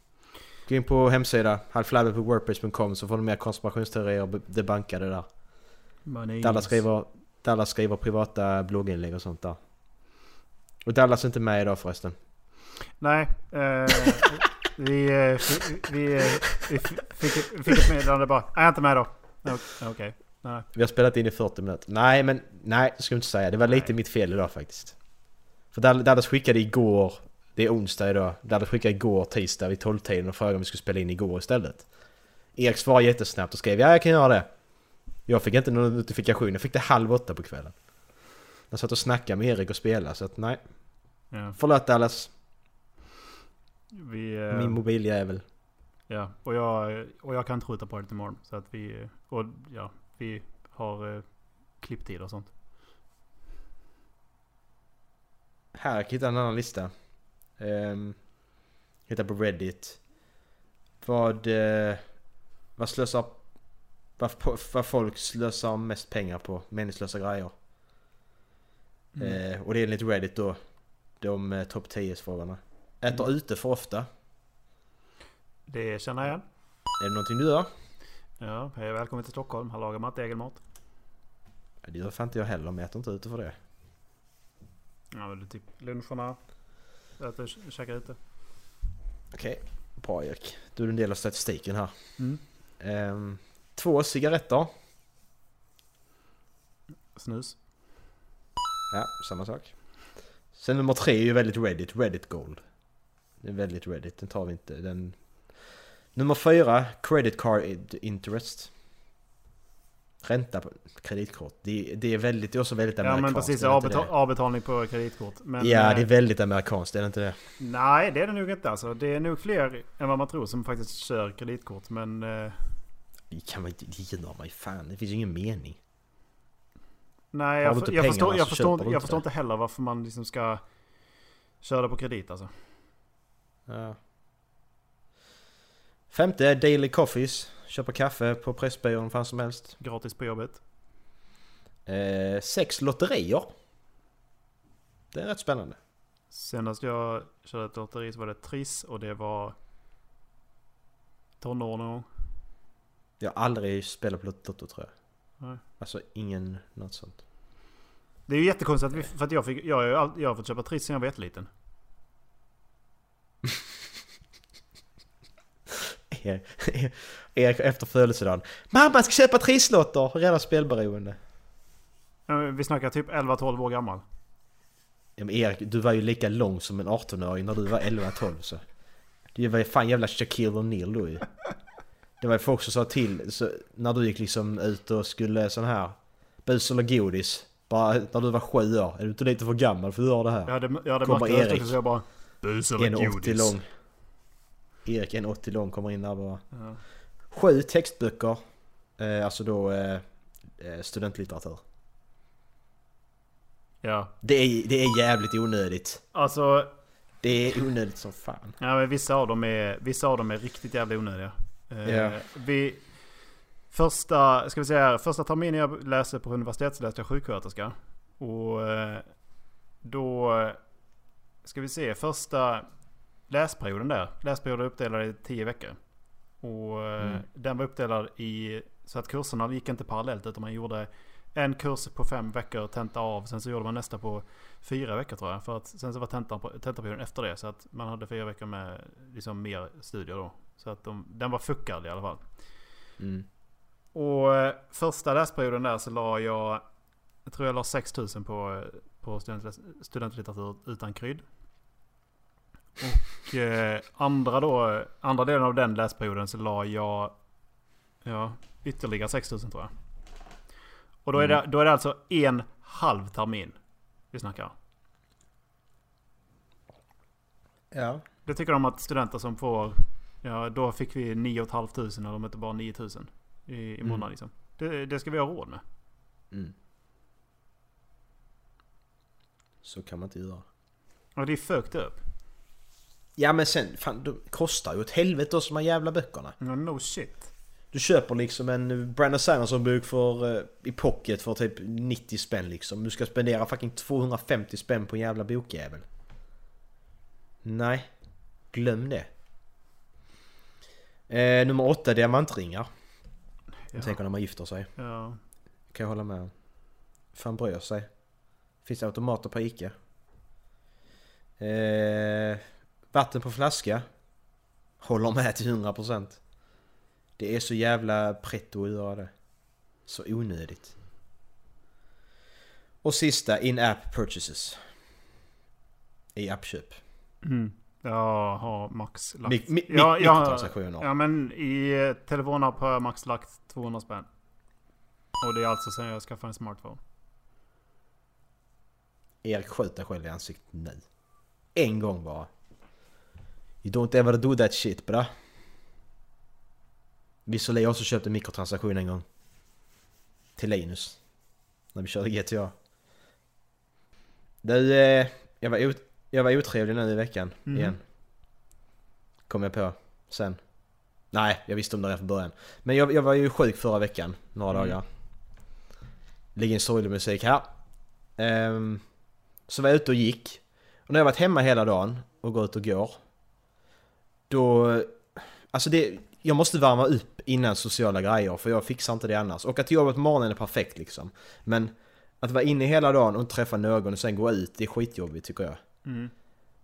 Gå in på hemsida halflabben.wordpress.com så får ni mer konspirationsteorier debankade där. Dallas skriver, Dallas skriver privata blogginlägg och sånt där. Och Dallas är inte med idag förresten. Nej. Eh, vi, eh, vi, eh, vi f- fick, fick ett meddelande bara. Nej, jag är inte med då. Okej. Nej. Vi har spelat in i 40 minuter. Nej men, nej det ska jag inte säga. Det var lite Nej. mitt fel idag faktiskt. För Dall- Dallas skickade igår, det är onsdag idag. Dallas skickade igår tisdag vid 12-tiden och frågade om vi skulle spela in igår istället. Erik svarade jättesnabbt och skrev ja jag kan göra det. Jag fick inte någon notifikation, jag fick det halv åtta på kvällen. Jag satt och snackade med Erik och spelade så att nej. Ja. Förlåt Dallas, Vi, eh, min mobiljävel. ja. Och jag, och jag kan inte skjuta på det imorgon. Så att vi... Och ja, vi har eh, klipptid och sånt. Här, jag hittade en annan lista. Um, hittade på Reddit. Vad... eh, vad slösar... Vad, vad folk slösar mest pengar på. Meningslösa grejer. Eh, och det är enligt Reddit då. De eh, topp 10 frågorna. Äter ute för ofta. Det känner jag igen. Är det någonting du gör? Ja, hej välkommen till Stockholm. Här lagar Matte egen mat. Det gör fan inte jag heller, men jag äter inte ute för det. Ja, är typ luncherna. Äter, käkar ute. Okej, bra Erik. Du är en del av statistiken här. Mm. Ehm, två cigaretter. Snus. Ja, samma sak. Sen nummer tre är ju väldigt Reddit, Reddit Gold. Det är väldigt Reddit, den tar vi inte. Den... Nummer fyra, Credit Card in- Interest. Ränta på kreditkort. Det, det är väldigt, det är också väldigt Ja amerikanskt. men precis, inte avbetal- avbetalning på kreditkort. Men, Ja, eh, det är väldigt amerikanskt, är det inte det? Nej, det är det nog inte alltså. Det är nog fler än vad man tror som faktiskt kör kreditkort. Men eh, Det kan man inte, det man ju fan. Det finns ju ingen mening. nej, jag, inte jag, pengarna förstår, jag, förstår, du jag inte förstår inte heller varför man liksom ska köra det på kredit alltså. Ja. Femte, Daily Coffees. Köpa kaffe på Pressbyrån fan som helst. Gratis på jobbet. Eh, sex lotterier. Det är rätt spännande. Senast jag körde ett lotteri så var det Triss och det var tonår någon gång. Jag har aldrig spelat på Lotto tror jag. Nej. Alltså ingen, något sånt. Det är ju jättekonstigt att vi, för att jag, fick, jag, all, jag har fått köpa Triss sen jag var jätteliten. Erik efter födelsedagen. Mamma ska köpa trisslotter! Redan spelberoende. Vi snackar typ 11-12 år gammal. Ja, men Erik, du var ju lika lång som en 18-åring när du var 11-12 så. Det var ju fan jävla Shaquille O'Neal då ju. Det var ju folk som sa till, så, när du gick liksom ut och skulle sån här bus eller godis. Bara när du var sju år. Är du inte lite för gammal för att göra det här? Jag hade, jag hade Kommer Erik. Så jag bara... Bus eller 1,80 godis. lång. Erik 1,80 lång kommer in där bara. Ja. Sju textböcker. Eh, alltså då eh, eh, studentlitteratur. ja. Det är, det är jävligt onödigt. Alltså... Det är onödigt som fan. Ja, men vissa av dem är, vissa av dem är riktigt jävla onödiga. Eh, Ja. vi, första, ska vi säga här, första terminen jag läste på universitet så läste jag sjuksköterska. Och eh, då ska vi se, första läsperioden där. Läsperioden är uppdelad i tio veckor. Och eh, Mm. den var uppdelad i, så att kurserna gick inte parallellt utan man gjorde en kurs på fem veckor, tenta av. Sen så gjorde man nästa på fyra veckor tror jag. För att sen så var tentan på- tentaperioden efter det. Så att man hade fyra veckor med liksom mer studier då. Så att de, den var fuckad i alla fall. Mm. Och eh, första läsperioden där så la jag, jag tror jag la 6000 på, eh, på student, studentlitteratur utan krydd. Och eh, andra då, andra delen av den läsperioden så la jag ja, ytterligare 6000 tror jag. Och då är, det, då är det alltså en halv termin vi snackar. Ja. Det tycker de att studenter som får, ja då fick vi 9 500 eller om inte bara 9000 i, i månaden Mm. liksom. Det, det ska vi ha råd med. Mm. Så kan man inte göra. Och det är fucked up. Ja men sen, fan de kostar ju ett helvete också de här jävla böckerna. No, no shit. Du köper liksom en Brandon Sanderson-bok för, eh, i pocket för typ 90 spänn liksom. Du ska spendera fucking 250 spänn på en jävla bokjävel. Nej. Glöm det. Eh, nummer 8, diamantringar. Jag tänker när man gifter sig. Ja. Kan jag hålla med om. Fan bryr sig. Finns det automater på Ica? Eh, vatten på flaska. Håller med till 100%. Det är så jävla pretto att göra det. Så onödigt. Och sista, in-app purchases. I appköp. Mm. Jag har max lagt... Mik- mi- ja, mikrotransaktioner. Ja men i telefoner har jag max lagt 200 spänn. Och det är alltså sen jag skaffade en smartphone. Erik sköt dig själv i ansiktet nu. En gång bara. You don't ever do that shit bra. Visserligen jag också köpt en mikrotransaktion en gång. Till Linus. När vi körde GTA. Du, eh, jag, var ot- jag var otrevlig nu i veckan Mhm. igen. Kom jag på. Sen. Nej, jag visste om det redan från början. Men jag, jag var ju sjuk förra veckan, några Mm. dagar. Ligger en sorglig musik här. Ehm, så var jag ute och gick. Och när jag varit hemma hela dagen och går ut och går. Då... Alltså det... Jag måste värma upp innan sociala grejer för jag fixar inte det annars. Och att till jobbet på morgonen är perfekt liksom. Men att vara inne hela dagen och inte träffa någon och sen gå ut, det är skitjobbigt tycker jag. Mm.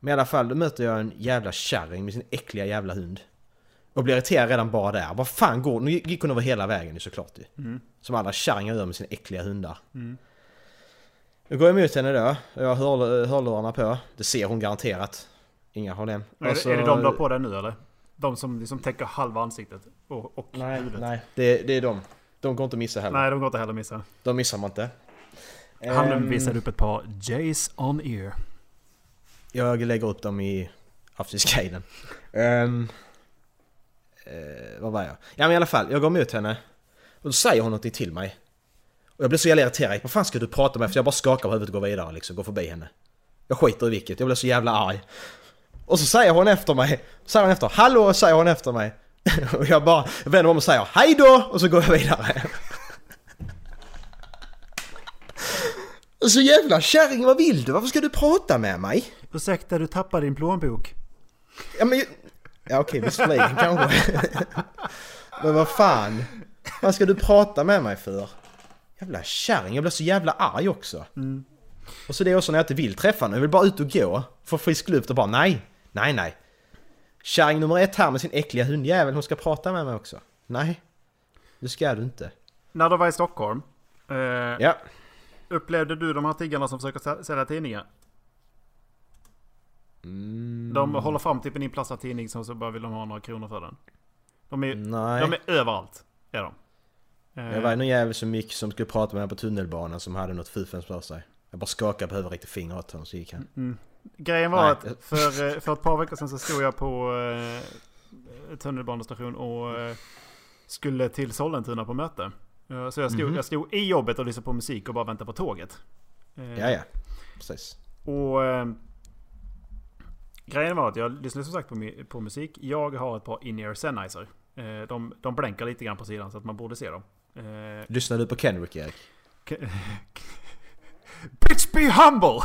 Men i alla fall, då möter jag en jävla kärring med sin äckliga jävla hund. Och blir irriterad redan bara där. Vad fan går Nu gick hon över hela vägen ju såklart ju. Mm. Som alla kärringar gör med sina äckliga hundar. Mm. Jag går emot henne då. Jag har hör, hörlurarna på. Det ser hon garanterat. Inga problem. Är, Och så- det, är det de du har på dig nu eller? De som liksom täcker halva ansiktet och, och Nej, huvudet? nej. Det, det är de. De går inte att missa heller. Nej, de går inte heller att missa. De missar man inte. Han Ehm, visade upp ett par Jays on ear. Jag lägger upp dem i avsnittsguiden. Um, eh, vad var jag? Ja men i alla fall, jag går emot henne. Och då säger hon någonting till mig. Och jag blir så jävla irriterad. Vad fan ska du prata med? För jag bara skakar på huvudet och går vidare liksom. Går förbi henne. Jag skiter i vilket. Jag blir så jävla arg. Och så säger hon efter mig. Säger hon efter. Hallå säger hon efter mig. [laughs] Och jag bara vänder om och säger hej då och så går jag vidare. Så jävla kärring, vad vill du? Varför ska du prata med mig? Ursäkta, du tappade din plånbok. Ja men... Ja okej, visserligen kanske. men vad fan? Vad ska du prata med mig för? Jävla kärring, jag blir så jävla arg också. Och så det är också när jag inte vill träffa henne, jag vill bara ut och gå. Få frisk luft och bara nej, nej, nej. Kärring nummer ett här med sin äckliga hundjävel, hon ska prata med mig också. Nej, det ska du inte. När du var i Stockholm. Eh, Ja. Upplevde du de här tiggarna som försöker sä- sälja tidningar? Mm. De håller fram typ en inplastad tidning som så bara vill de ha några kronor för den. De är, Nej. de är överallt. Är de. Eh, Det var någon jävel som gick som skulle prata med mig på tunnelbanan som hade något fuffens för sig. Jag bara skakade på huvudet och räckte finger åt honom så gick han. Mm. Grejen var Nej. att för, eh, för ett par veckor sedan så stod jag på eh, tunnelbanestation och eh, skulle till Sollentuna på möte. Eh, Så jag stod, Mhm. jag stod i jobbet och lyssnade på musik och bara väntade på tåget. Eh, Ja, ja. Precis. Och, eh, Grejen var att jag lyssnade som sagt på, på musik. Jag har ett par in-ear Sennheiser. Eh, de, de blänkar lite grann på sidan så att man borde se dem. Lyssnar du på Kendrick Erik? [laughs] Bitch be humble!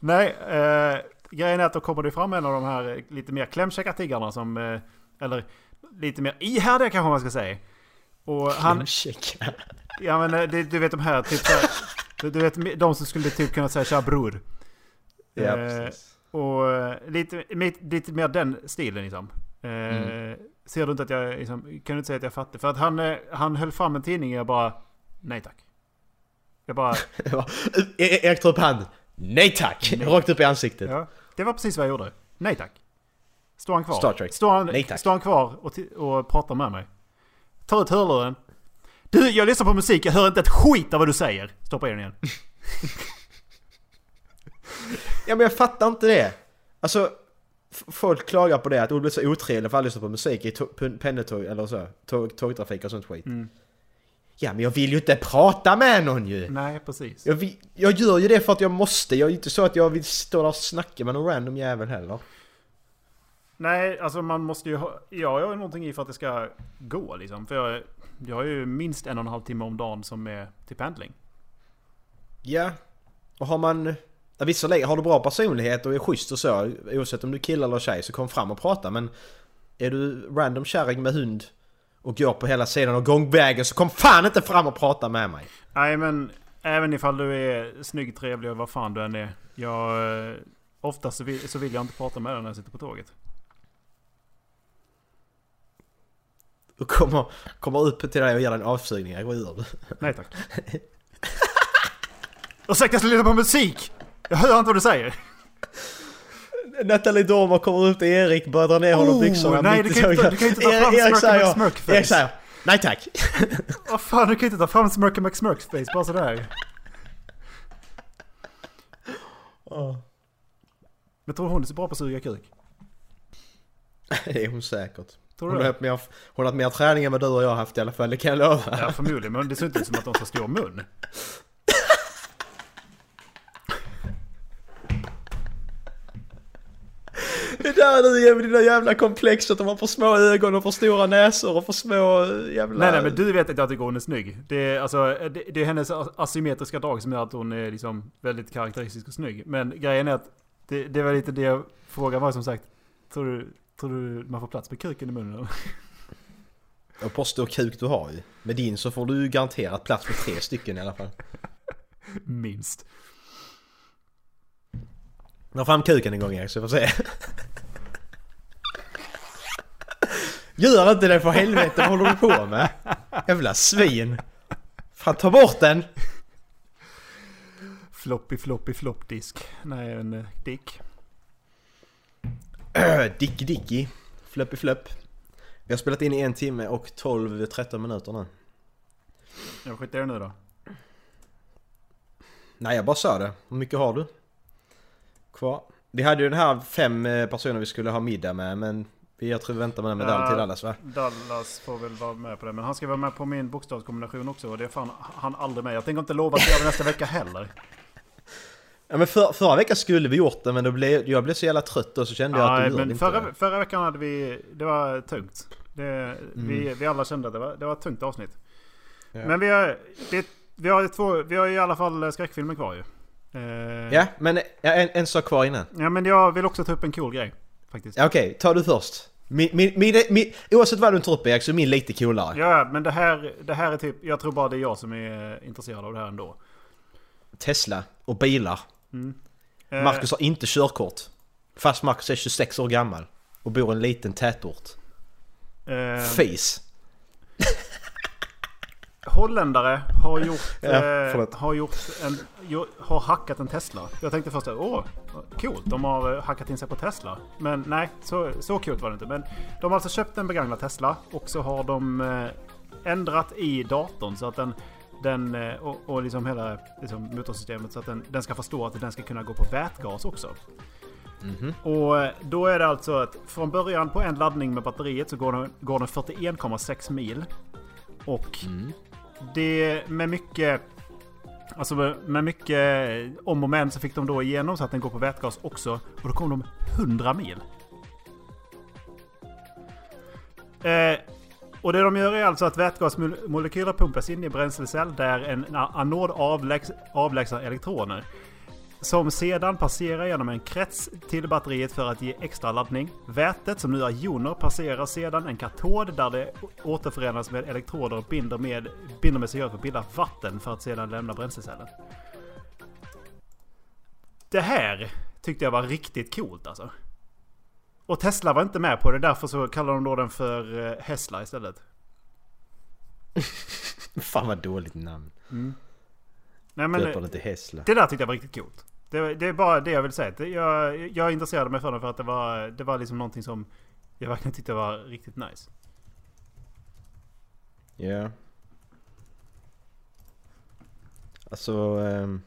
Nej, eh, grejen är att då kommer det fram en av de här lite mer klämkäcka tiggarna som... Eh, eller lite mer ihärdiga kanske man ska säga. Och han... Ja men eh, det, du vet de här, typ så här, du, du vet de som skulle typ kunna säga tja bror. Ja, Eh, precis. Och eh, lite, lite, lite mer den stilen liksom. Eh, Mm. Ser du inte att jag liksom, kan du inte säga att jag fattar? För att han, eh, han höll fram en tidning och jag bara, nej tack. Jag bara, [laughs] E- Erik tar upp handen. Nej tack! Rakt upp i ansiktet. ja, det var precis vad jag gjorde. Nej tack. Står han kvar? Star Trek. Står han, Nej, tack. står han kvar och, och pratar med mig? Tar ut hörluren. Du, jag lyssnar på musik, jag hör inte ett skit av vad du säger. Stoppa in den igen. [laughs] Ja men jag fattar inte det. Alltså, folk klagar på det att det blir så otrevligt för att lyssna på musik i pendeltåg eller så. Tåg, tågtrafik och sånt skit. Mm. Ja men jag vill ju inte prata med någon ju. Nej, precis. Jag, vill, jag gör ju det för att jag måste. Jag är ju inte så att jag vill stå där och snacka med någon random jävel heller. Nej, alltså man måste ju ha... Jag gör ju någonting i för att det ska gå liksom. För jag, jag har ju minst en och en halv timme om dagen som är till pendling. Ja. Och har man... Ja, visserligen, har du bra personlighet och är schysst och så, oavsett om du är kille eller tjej, så kom fram och prata. Men är du random kärring med hund och går på hela sidan av gångvägen så kom fan inte fram och prata med mig. Nej, men även ifall du är snygg, trevlig och vad fan du än är. Jag... eh, Oftast så vill, så vill jag inte prata med dig när jag sitter på tåget. Och kommer, kommer upp till dig och ger dig en avsugning. Går ur det. Nej tack. [laughs] Ursäkta, jag ska lyssna på musik! Jag hör inte vad du säger. Nathalie Dormer kommer upp till Erik, börjar dra ner honom Oh, byxorna. nej, mitt du i kan inte- tåget. du kan inte ta fram Erik- Erik McSmirkface. Erik säger nej tack. [laughs] Vad fan, du kan inte ta fram Smirky McSmirks face bara sådär. Men tror hon är så bra på att suga kuk? [laughs] Det är hon säkert. Tror Hon du har, det? haft mer, hon har haft mer träning än vad du och jag har haft i alla fall, det kan jag lova. Ja, förmodligen. Men det ser inte ut som att de har så stor mun. Det där är du med dina jävla komplex att de har för små ögon och för stora näsor och för små eh, jävla... Nej, nej, men du vet att jag tycker hon är snygg. Det är, alltså, det, det är hennes asymmetriska drag som gör att hon är liksom väldigt karaktäristisk och snygg. Men grejen är att det, det var lite det jag frågade var som sagt. Tror du, tror du man får plats med kuken i munnen eller? [laughs] Och på stor kuk du har ju. Med din så får du ju garanterat plats för tre stycken i alla fall. [laughs] Minst. Dra fram kuken en gång Erik så får se. [laughs] Gör inte det för helvete, vad håller du på med? Jävla svin. Fan ta bort den! Floppy, floppy, floppdisk. Nej, en eh, dick. Dicky Dicky. Fluppy Flupp. Vi har spelat in i en timme och 12-13 minuter nu. Jag skiter i det nu då. Nej jag bara sa det. Hur mycket har du? Kvar? Vi hade ju den här fem eh, personer vi skulle ha middag med men jag tror vi väntar med den medaljen Ja. till Dallas va? Dallas får väl vara med på det. Men han ska vara med på min bokstavskombination också. Och det är fan han aldrig med. Jag tänker inte lova att göra det nästa vecka heller. Ja men för, förra veckan skulle vi gjort det men då blev, jag blev så jävla trött då så kände jag att du men inte förra, det. förra veckan hade vi... Det var tungt. Det, vi, Mm. vi alla kände att det var, det var ett tungt avsnitt. Ja. Men vi har, det, vi, har två, vi har i alla fall skräckfilmer kvar ju. Eh, Ja men en, en sak kvar innan. ja, men jag vill också ta upp en cool grej. Faktiskt. Ja, Okej, ta du först. Min, min, min, min, oavsett vad du tar upp Erik så är min lite coolare. Ja, men det här, det här är typ... Jag tror bara det är jag som är intresserad av det här ändå. Tesla och bilar. Eh, Marcus har inte körkort. Fast Marcus är 26 år gammal. Och bor i en liten tätort. eh, Face. Holländare har gjort, Ja, eh, har gjort en, har hackat en Tesla. Jag tänkte först åh, coolt, de har eh, hackat in sig på Tesla. Men nej, så, så coolt var det inte. Men de har alltså köpt en begagnad Tesla och så har de eh, ändrat i datorn så att den, den och, och liksom hela liksom, motorsystemet så att den, den ska förstå att den ska kunna gå på vätgas också. Och eh, då är det alltså att från början på en laddning med batteriet så går den, går den 41,6 mil. Och det med mycket... Alltså med, mycket om och men så fick de då igenom så att den går på vätgas också. Och då kom de 100 mil. Eh, och det de gör är alltså att vätgasmolekyler pumpas in i bränslecell där en anod avlägs, avlägsnar elektroner. Som sedan passerar genom en krets till batteriet för att ge extra laddning. Vätet som nu är joner passerar sedan en katod där det återförenas med elektroder och binder med, binder med syre för att bilda vatten för att sedan lämna bränslecellen. Det här tyckte jag var riktigt coolt alltså. Och Tesla var inte med på det, därför så kallar de då den för eh, Hesla istället. [laughs] Fan vad dåligt namn. Nej, men, Döper det till Hesla. Det där tyckte jag var riktigt coolt. Det, det är bara det jag vill säga. Jag, jag intresserade mig för den för att det var, det var liksom någonting som jag verkligen tyckte var riktigt nice. Ja. Alltså... ehm,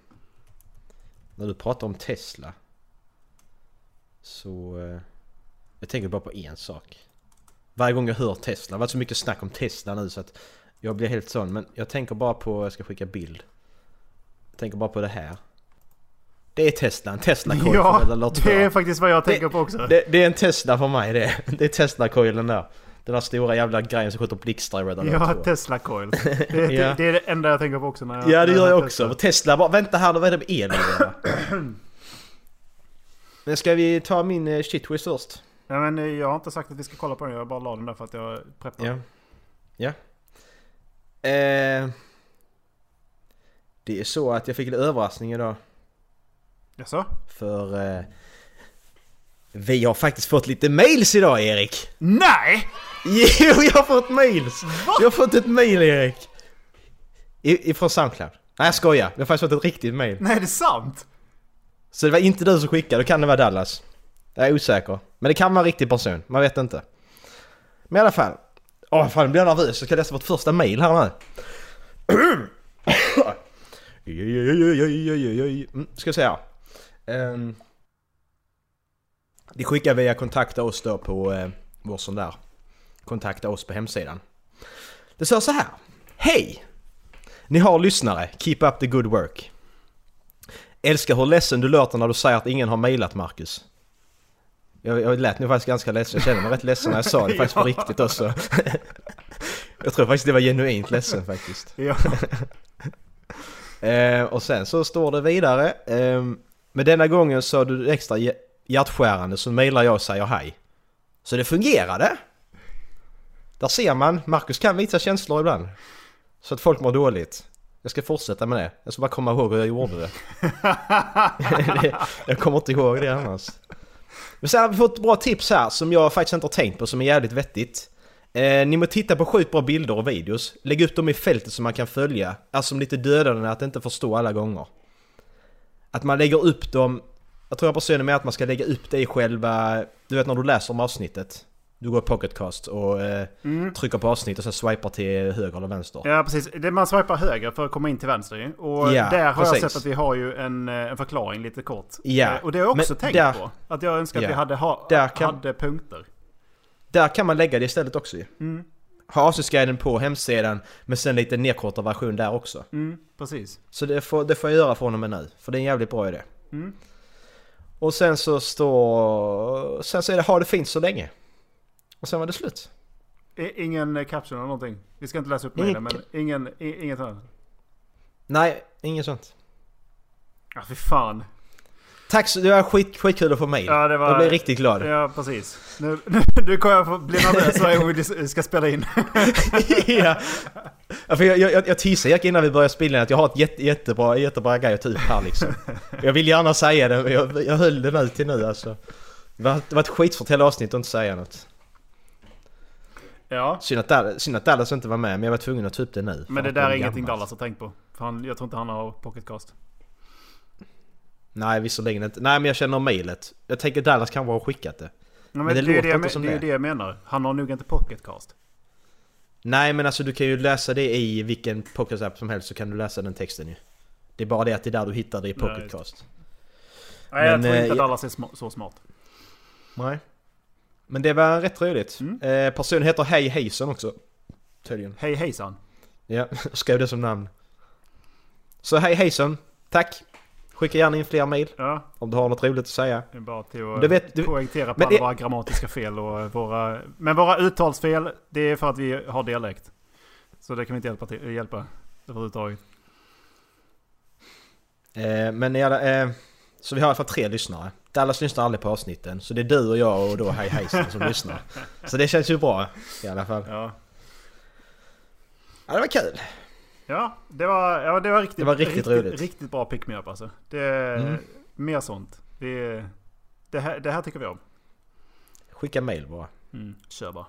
när du pratar om Tesla. Så... eh, jag tänker bara på en sak. Varje gång jag hör Tesla. Det har varit så mycket snack om Tesla nu så att... Jag blir helt sån. Men jag tänker bara på... Jag ska skicka bild. Jag tänker bara på det här. Det är Tesla. En Tesla coil Ja, från Red Alert 2. det är faktiskt vad jag tänker på också. Det, det är en Tesla för mig det. Det är Tesla-coilen där. Den där stora jävla grejen som skjuter blixtar i Red Alert Ja, 2. Tesla coil. [laughs] Det, det, Ja. det är det enda jag tänker på också när jag... Ja det gör jag också. Och Tesla bara, vänta här, vad är det med el? [clears throat] Men ska vi ta min eh, shitwiz först? Ja, men eh, jag har inte sagt att vi ska kolla på den. Jag bara la den där för att jag preppade. Ja. Ja. Eh, det är så att jag fick en överraskning idag. Jaså? För eh, vi har faktiskt fått lite mails idag Erik! Nej! Jo, jag har fått mails! Jag har fått ett mail Erik! I, ifrån Soundcloud. Nej jag skojar, jag har faktiskt fått ett riktigt mail. Nej, det är sant! Så det var inte du som skickade, då kan det vara Dallas. Jag är osäker. Men det kan vara en riktig person, man vet inte. Men i alla fall. Åh fan, nu blir jag nervös. Jag ska läsa vårt första mail här nu. Ska jag säga. Um, de skickar via kontakta oss då på uh, vår sån där. Kontakta oss på hemsidan. Det står så här. Hej! Ni har lyssnare, keep up the good work. Älskar hur ledsen du låter när du säger att ingen har mejlat Marcus. Jag, jag lät nu faktiskt ganska ledsen, jag känner mig rätt ledsen när jag sa det [laughs] faktiskt på riktigt också. [laughs] jag tror faktiskt det var genuint ledsen faktiskt. Ja. [laughs] Eh, och sen så står det vidare. Eh, men denna gången sa du extra hjärtskärande så mejlar jag och säger hej. Så det fungerade! Där ser man, Marcus kan visa känslor ibland. Så att folk mår dåligt. Jag ska fortsätta med det. Jag ska bara komma ihåg hur jag gjorde det. [laughs] jag kommer inte ihåg det annars. Men sen har vi fått bra tips här som jag faktiskt inte har tänkt på som är jävligt vettigt. Eh, ni må titta på sjukt bra bilder och videos. Lägg upp dem i fältet som man kan följa. Alltså som lite dödande att inte förstå alla gånger. Att man lägger upp dem... Jag tror jag personligen med att man ska lägga upp det i själva... Du vet när du läser om avsnittet. Du går i pocketcast och eh, trycker på avsnitt och sen swipar till höger eller vänster. Ja precis, man swipar höger för att komma in till vänster ju. Och Ja, där har precis. jag sett att vi har ju en, eh, en förklaring lite kort. Ja, Eh, Och det har jag också men tänkt där- på. Att jag önskar att Ja. vi hade, ha, Där kan- hade punkter. Där kan man lägga det istället också ju. Ha avsnittsguiden på hemsidan men sen lite nedkortad version där också. Mm, precis. Så det får, det får jag göra från och med nu. För det är en jävligt bra idé. Mm. Och sen så står... Sen så är det ha det fint så länge. Och sen var det slut. Ingen caption eller någonting. Vi ska inte läsa upp mejlen men ingen, inget annat. Nej, inget sånt. Ja fy fan. Tack så det var skit, skitkul att få mail. Ja, det var- Jag blev riktigt glad. Ja precis. Nu, nu, [laughs] kommer jag bli nervös varje gång vi ska spela in. [laughs] ja. Ja, för jag, jag, jag teasade Erik innan vi började spela in att jag har ett jätte, jättebra, jättebra grej att ta upp här liksom. [laughs] Jag vill gärna säga det men jag, jag höll den ut till nu alltså. Det var, det var ett skitsvårt hela avsnitt att inte säga något. Ja. Synd att, Dallas, synd att Dallas inte var med men jag var tvungen att ta upp det nu. Men det där är ingenting gammalt. Dallas har tänkt på. För han, jag tror inte han har pocketcast. Nej visserligen inte. Nej men jag känner mailet. Jag tänker Dallas kanske har skickat det. Ja, men det det, är låter det, jag, inte men- som det är det. det jag menar. Han har nog inte pocketcast. Nej men alltså du kan ju läsa det i vilken podcast-app som helst så kan du läsa den texten ju. Det är bara det att det är där du hittar det i Pocketcast. Nej jag Men, tror eh, inte ja. Dallas är sma- så smart. Nej. Men det var rätt roligt. Mm. Eh, personen heter Hej Hejson också. Tydligen. Hej hejsan. Ja, [laughs] skrev det som namn. Så hej hejsan, tack! Skicka gärna in fler mail Ja, om du har något roligt att säga. det är bara till att Du vet- du- poängtera på alla det- våra grammatiska fel och våra... Men våra uttalsfel, det är för att vi har dialekt. Så det kan vi inte hjälpa, till, hjälpa överhuvudtaget. Eh, men alla, eh, så vi har i alla fall tre lyssnare. Dallas lyssnar aldrig på avsnitten. Så det är du och jag och då hej hejsan som lyssnar. Så det känns ju bra i alla fall. Ja, Ja, det var kul. Ja, det, var, ja det var riktigt, Det var riktigt roligt. Riktigt bra pick me up alltså. Det, Mm. Mer sånt. Det, det, här, det här tycker vi om. Skicka mail bara. Mm, kör bara.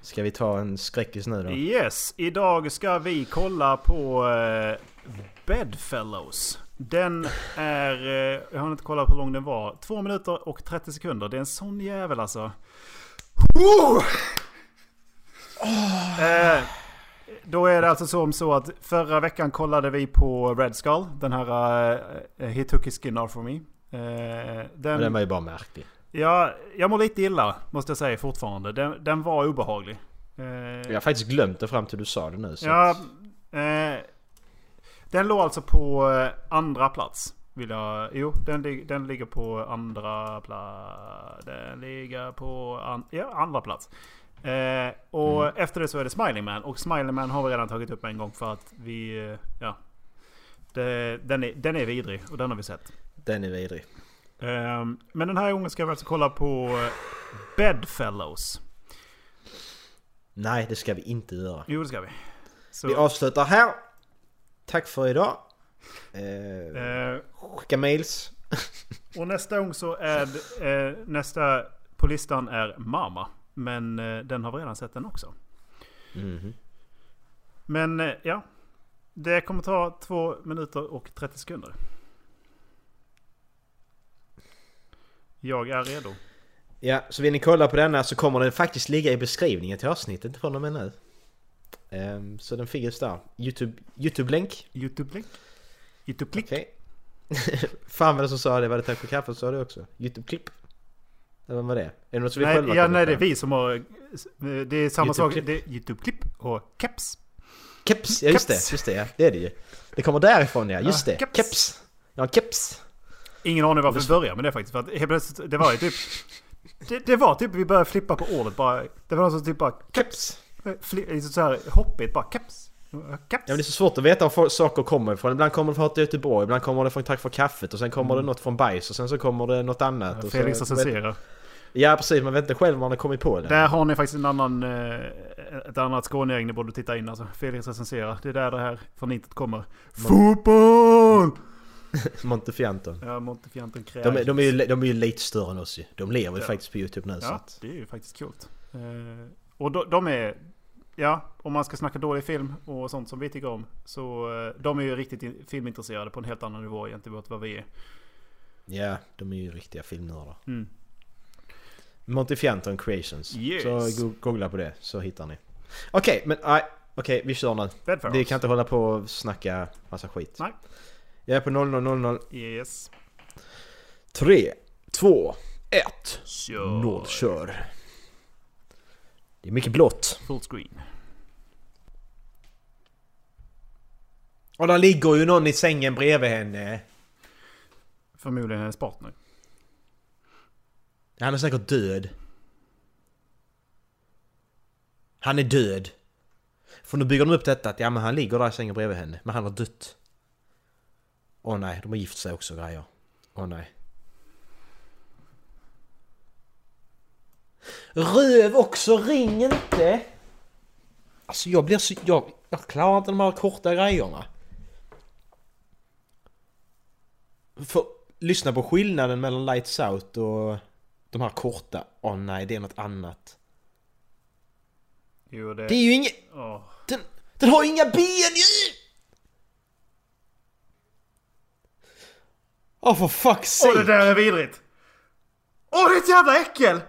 Ska vi ta en skräckis nu då? Yes, idag ska vi kolla på eh, Bedfellows. Den är, eh, jag har inte kollat hur lång den var, 2 minuter och 30 sekunder. Det är en sån jävel alltså. Eh, då är det alltså som så att förra veckan kollade vi på Red Skull. Den här uh, his skin off for me. Eh, Men den var ju bara märklig. ja, jag mår lite illa måste jag säga fortfarande. Den, den var obehaglig. Eh, Jag har faktiskt glömt det fram till du sa det nu. Så. Ja, eh, den låg alltså på andra plats. Vill jag, jo, den, den ligger på andra plats. Den ligger på an, ja, andra plats. Eh, och efter det så är det Smiling Man. Och Smiling Man har vi redan tagit upp en gång för att vi... eh, Ja. Det, den, är, den är vidrig och den har vi sett. Den är vidrig. Eh, men den här gången ska vi alltså kolla på eh, Bedfellows. Nej, det ska vi inte göra. Jo, det ska vi. Så, Vi avslutar här. Tack för idag. Eh, eh, skicka mails. [laughs] Och nästa gång så är eh, nästa på listan är Mama. Men eh, den har vi redan sett den också. Mhm. Men eh, ja. Det kommer ta två minuter och 30 sekunder. Jag är redo. Ja, så vill ni kolla på denna så kommer den faktiskt ligga i beskrivningen till avsnittet från och med nu. Ehm, så den finns där. Youtube, Youtube-länk. Youtube-länk. Youtube-klick. Okej. [laughs] Fan vad det som sa det, var det tack för kaffet sa du också? Youtube-klipp? Vad var det? Är det något som vi Nej, själva ja, nej, det är vi som har... Det är samma sak. Det är Youtube-klipp och keps. Keps, ja just Keps. det, just det ja. Det är det ju. Det kommer därifrån ja, just Ja, det. keps. Keps. Ja, keps. Ingen aning varför vi började med det faktiskt. För att helt plötsligt, det var ju typ... Det, det var typ, vi började flippa på ordet bara. Det var någon som typ bara... Keps. Fli, så här hoppigt bara keps. Ja men det är så svårt att veta var saker kommer ifrån. Ibland kommer det från Göteborg, ibland kommer det från Tack för kaffet och sen kommer det något från bajs och sen så kommer det något annat. så- Felix recenserar. Ja precis, man vet inte själv man har kommit på det. Där har ni faktiskt en annan... eh, Ett annat skånegäng ni borde titta in alltså. Felix recenserar. Det är där det här från intet kommer. Fotboll! [laughs] Montefianton. Ja, Montefianten krävs. De, är- de, är ju, de är ju lite större än oss ju. De lever ju Ja. faktiskt på Youtube nu så Ja, att... det är ju faktiskt kul. Eh, och de, de är... Ja, om man ska snacka dålig film och sånt som vi tycker om. Så eh, de är ju riktigt in- filmintresserade på en helt annan nivå gentemot vad vi är. Ja, de är ju riktiga filmnördar. Mm. Montefianton Creations. Yes. Så go- googla på det så hittar ni. Okej, men nej. Okej, vi kör nu. Vi kan inte hålla på och snacka massa skit. Nej. Jag är på 0000. Yes. 3, 2, 1. Kör. Noll kör. Det är mycket blått. Full screen. Och där ligger ju någon i sängen bredvid henne. Förmodligen hennes partner. Han är säkert död. Han är död. För nu bygger de upp detta att ja men han ligger där i sängen bredvid henne. Men han har dött. Åh nej, de har gift sig också grejer. Åh nej. Röv också, ring inte! Alltså jag blir så... Jag, jag klarar inte de här korta grejerna. För lyssna på skillnaden mellan Lights Out och de här korta. Åh nej, det är något annat. Jo, det... Det är ju inget... Åh. Den, den har ju inga ben ju! Åh för fuck's Åh, sake! det där är vidrigt! Åh, det är ett jävla äckel!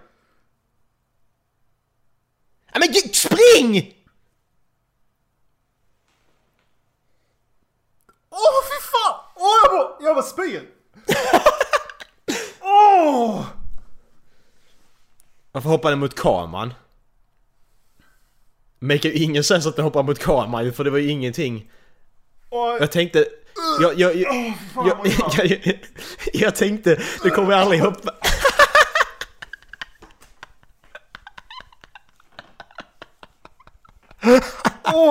Men gud, spring! Åh, fy fan! Åh, jag bara, jag bara spyr! [laughs] Åh! Varför hoppar den mot kameran? Make ju ingen sens att den hoppar mot kameran för det var ju ingenting. Jag tänkte... Jag, jag, jag, jag, jag, [laughs] jag, jag tänkte, det kommer aldrig hoppa...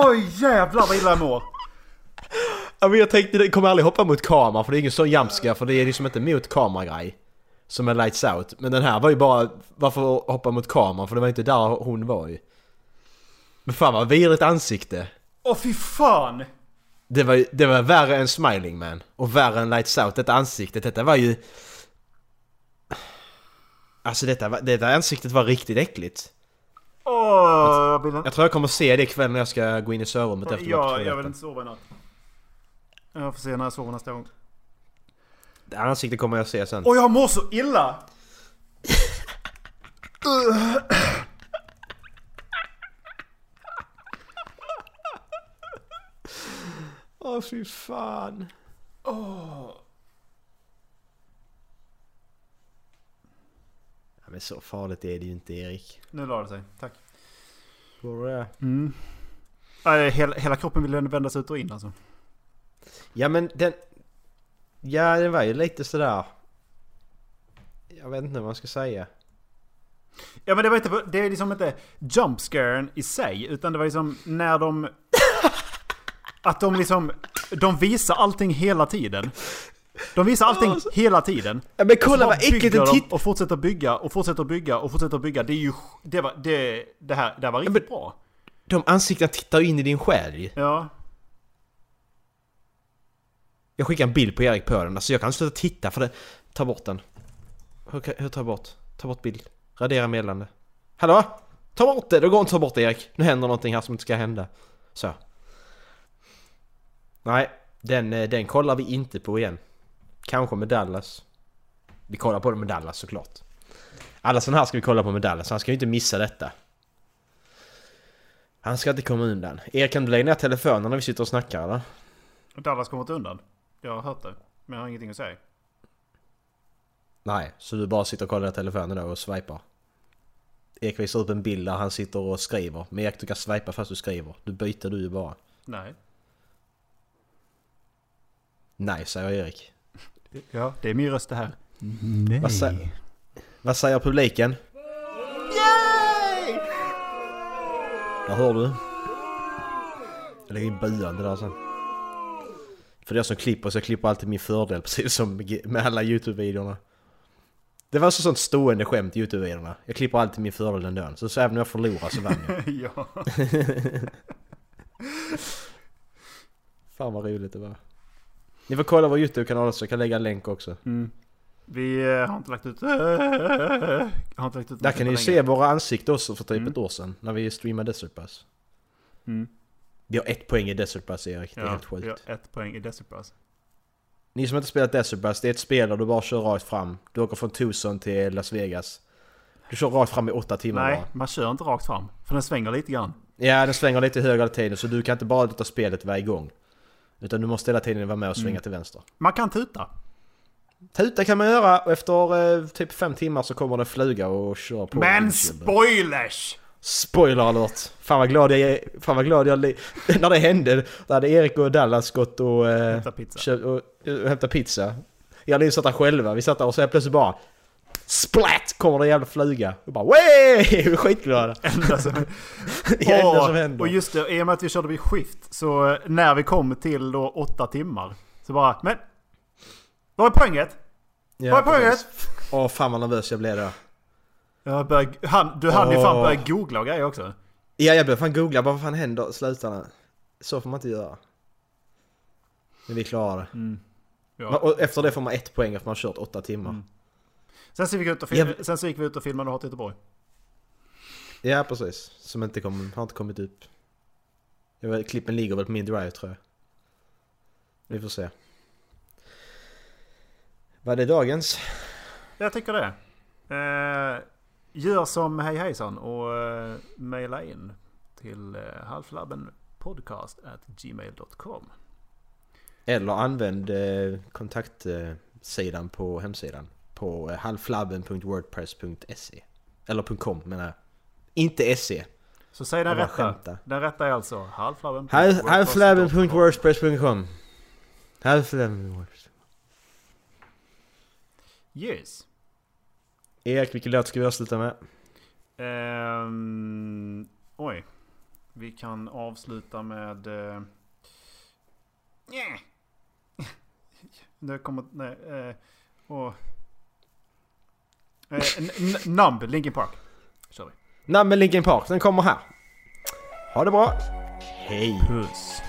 Oj jävlar vad illa jag mår. Ja, men jag tänkte det kommer aldrig hoppa mot kamera för det är ingen sån jamska för det är liksom inte mot kameragrej. Som är lights out. Men den här var ju bara varför hoppa mot kameran för det var inte där hon var ju. Men fan vad vidrigt ansikte. Åh fy fan! Det var, det var värre än Smiling Man. Och värre än Lights Out. Detta ansiktet, detta var ju... Alltså detta, detta ansiktet var riktigt äckligt. Åh, jag. Jag tror jag kommer se det ikväll när jag ska gå in i sovrummet efter Ja, jag vill inte sova i natt. Jag får se när jag sover nästa gång. Det ansiktet kommer jag se sen. Och jag mår så illa! Åh fy fan. Ja, men så farligt är det ju inte Erik. Nu la det sig, tack. Du det? Nej, hela, hela kroppen vill vändas ut och in alltså. Ja men den... Ja den var ju lite sådär... Jag vet inte vad man ska säga. Ja men det var inte, det är liksom inte jump scaren i sig. Utan det var liksom när de... [laughs] Att de liksom... De visar allting hela tiden. De visar allting hela tiden. Ja men kolla vad äckligt de tittar! Och fortsätter bygga och fortsätter bygga och fortsätter bygga. Det är ju... Det var... Det, det här, det här var riktigt men- bra. De ansiktena tittar ju in i din själ. Ja. Jag skickar en bild på Erik på den, alltså jag kan inte sluta titta för det... Ta bort den. Hur, hur tar jag bort? Ta bort bild. Radera meddelande. Hallå? Ta bort det! Det går inte att ta bort det Erik. Nu händer någonting här som inte ska hända. Så. Nej, den, eh, den kollar vi inte på igen. Kanske med Dallas. Vi kollar på det med Dallas såklart. Alla sådana här ska vi kolla på med Dallas, han ska ju inte missa detta. Han ska inte komma undan. Erik kan du lägga ner telefonen när vi sitter och snackar eller? Dallas kommer inte undan. Jag har hört det. Men jag har ingenting att säga. Nej, så du bara sitter och kollar telefonen då och swipar? Erik visar upp en bild där han sitter och skriver. Men Erik du kan swipa fast du skriver. Du byter du ju bara. Nej. Nej, säger Erik. Ja, det är min röst det här. Vad, sä- vad säger publiken? Yay! Där hör du. Jag lägger in buande där sen. För jag som klipper så jag klipper alltid min fördel [laughs] precis som med alla YouTube-videorna. Det var så sånt stående skämt i YouTube-videorna. Jag klipper alltid min fördel ändå. Så, så även om jag förlorar så vann jag. [laughs] ja. Fan vad roligt det var. Ni får kolla vår YouTube-kanal så jag kan lägga en länk också. Vi eh, har inte lagt ut... [laughs] har inte lagt ut Där kan ni länge. se våra ansikten också för typ ett år sedan. När vi streamade Desert Bus. Mm. Vi har ett poäng i Desert Bus Erik. Det är Ja, helt vi sjukt. har ett poäng i Desert Bus. Ni som inte spelat Desert Bus, det är ett spel där du bara kör rakt fram. Du åker från Tucson till Las Vegas. Du kör rakt fram i åtta timmar Nej, bara. man kör inte rakt fram. För den svänger lite grann. Ja, den svänger lite högre hela tiden så du kan inte bara låta spelet vara igång. Utan du måste hela tiden vara med och svänga Mm. till vänster. Man kan tuta. Tuta kan man göra och efter eh, typ fem timmar så kommer det fluga och kör på. Men spoilers! Spoiler alert! Fan vad glad jag är, fan vad glad jag [laughs] När det hände, då hade Erik och Dallas gått och, eh, Hämta pizza. köpt, och, och hämtat pizza. Jag och Linn satt där själva, vi satt där och så plötsligt bara Splat! Kommer det en jävla fluga. Och bara Wey! [laughs] Vi är skitglada. Enda som, [laughs] Det enda som händer. och just det, i och med att vi körde vid skift. Så eh, när vi kom till då åtta timmar. Så bara, men... Vad är poänget? Ja, vad är poänget? Åh fan vad nervös jag blev då. Jag började, han, du hann ju fan börja googla och grejer också. Ja jag började fan googla, bara, vad fan händer? Sluta nu. Så får man inte göra. Men vi klarade det. Mm. Ja. Och efter det får man ett poäng efter man har kört åtta timmar. Sen, så gick vi ut och film, Ja. sen så gick vi ut och filmade Hat Göteborg. Ja precis. Som inte kom, har inte kommit upp. Jag vet, klippen ligger väl på min drive tror jag. Vi får se. Var det dagens? Jag tycker det. Eh, gör som Hej Hejsan och eh, mejla in till eh, halflabbenpodcast@gmail.com. Eller använd eh, kontaktsidan på hemsidan. På eh, halflabben.wordpress.se. Eller .com menar jag. Inte .se. Så säg den rätta. Den rätta är alltså halvflabben. Halflabben.wordpress.com Halflabben. Yes. Erik, vilken låt ska vi avsluta med? Ehm, oj. Vi kan avsluta med... [laughs] Uh, det kommer... Nej. Uh, uh, Numb, Linkin Park. Vi. Namn med Linkin Park, den kommer här. Ha det bra. Hej. Puss.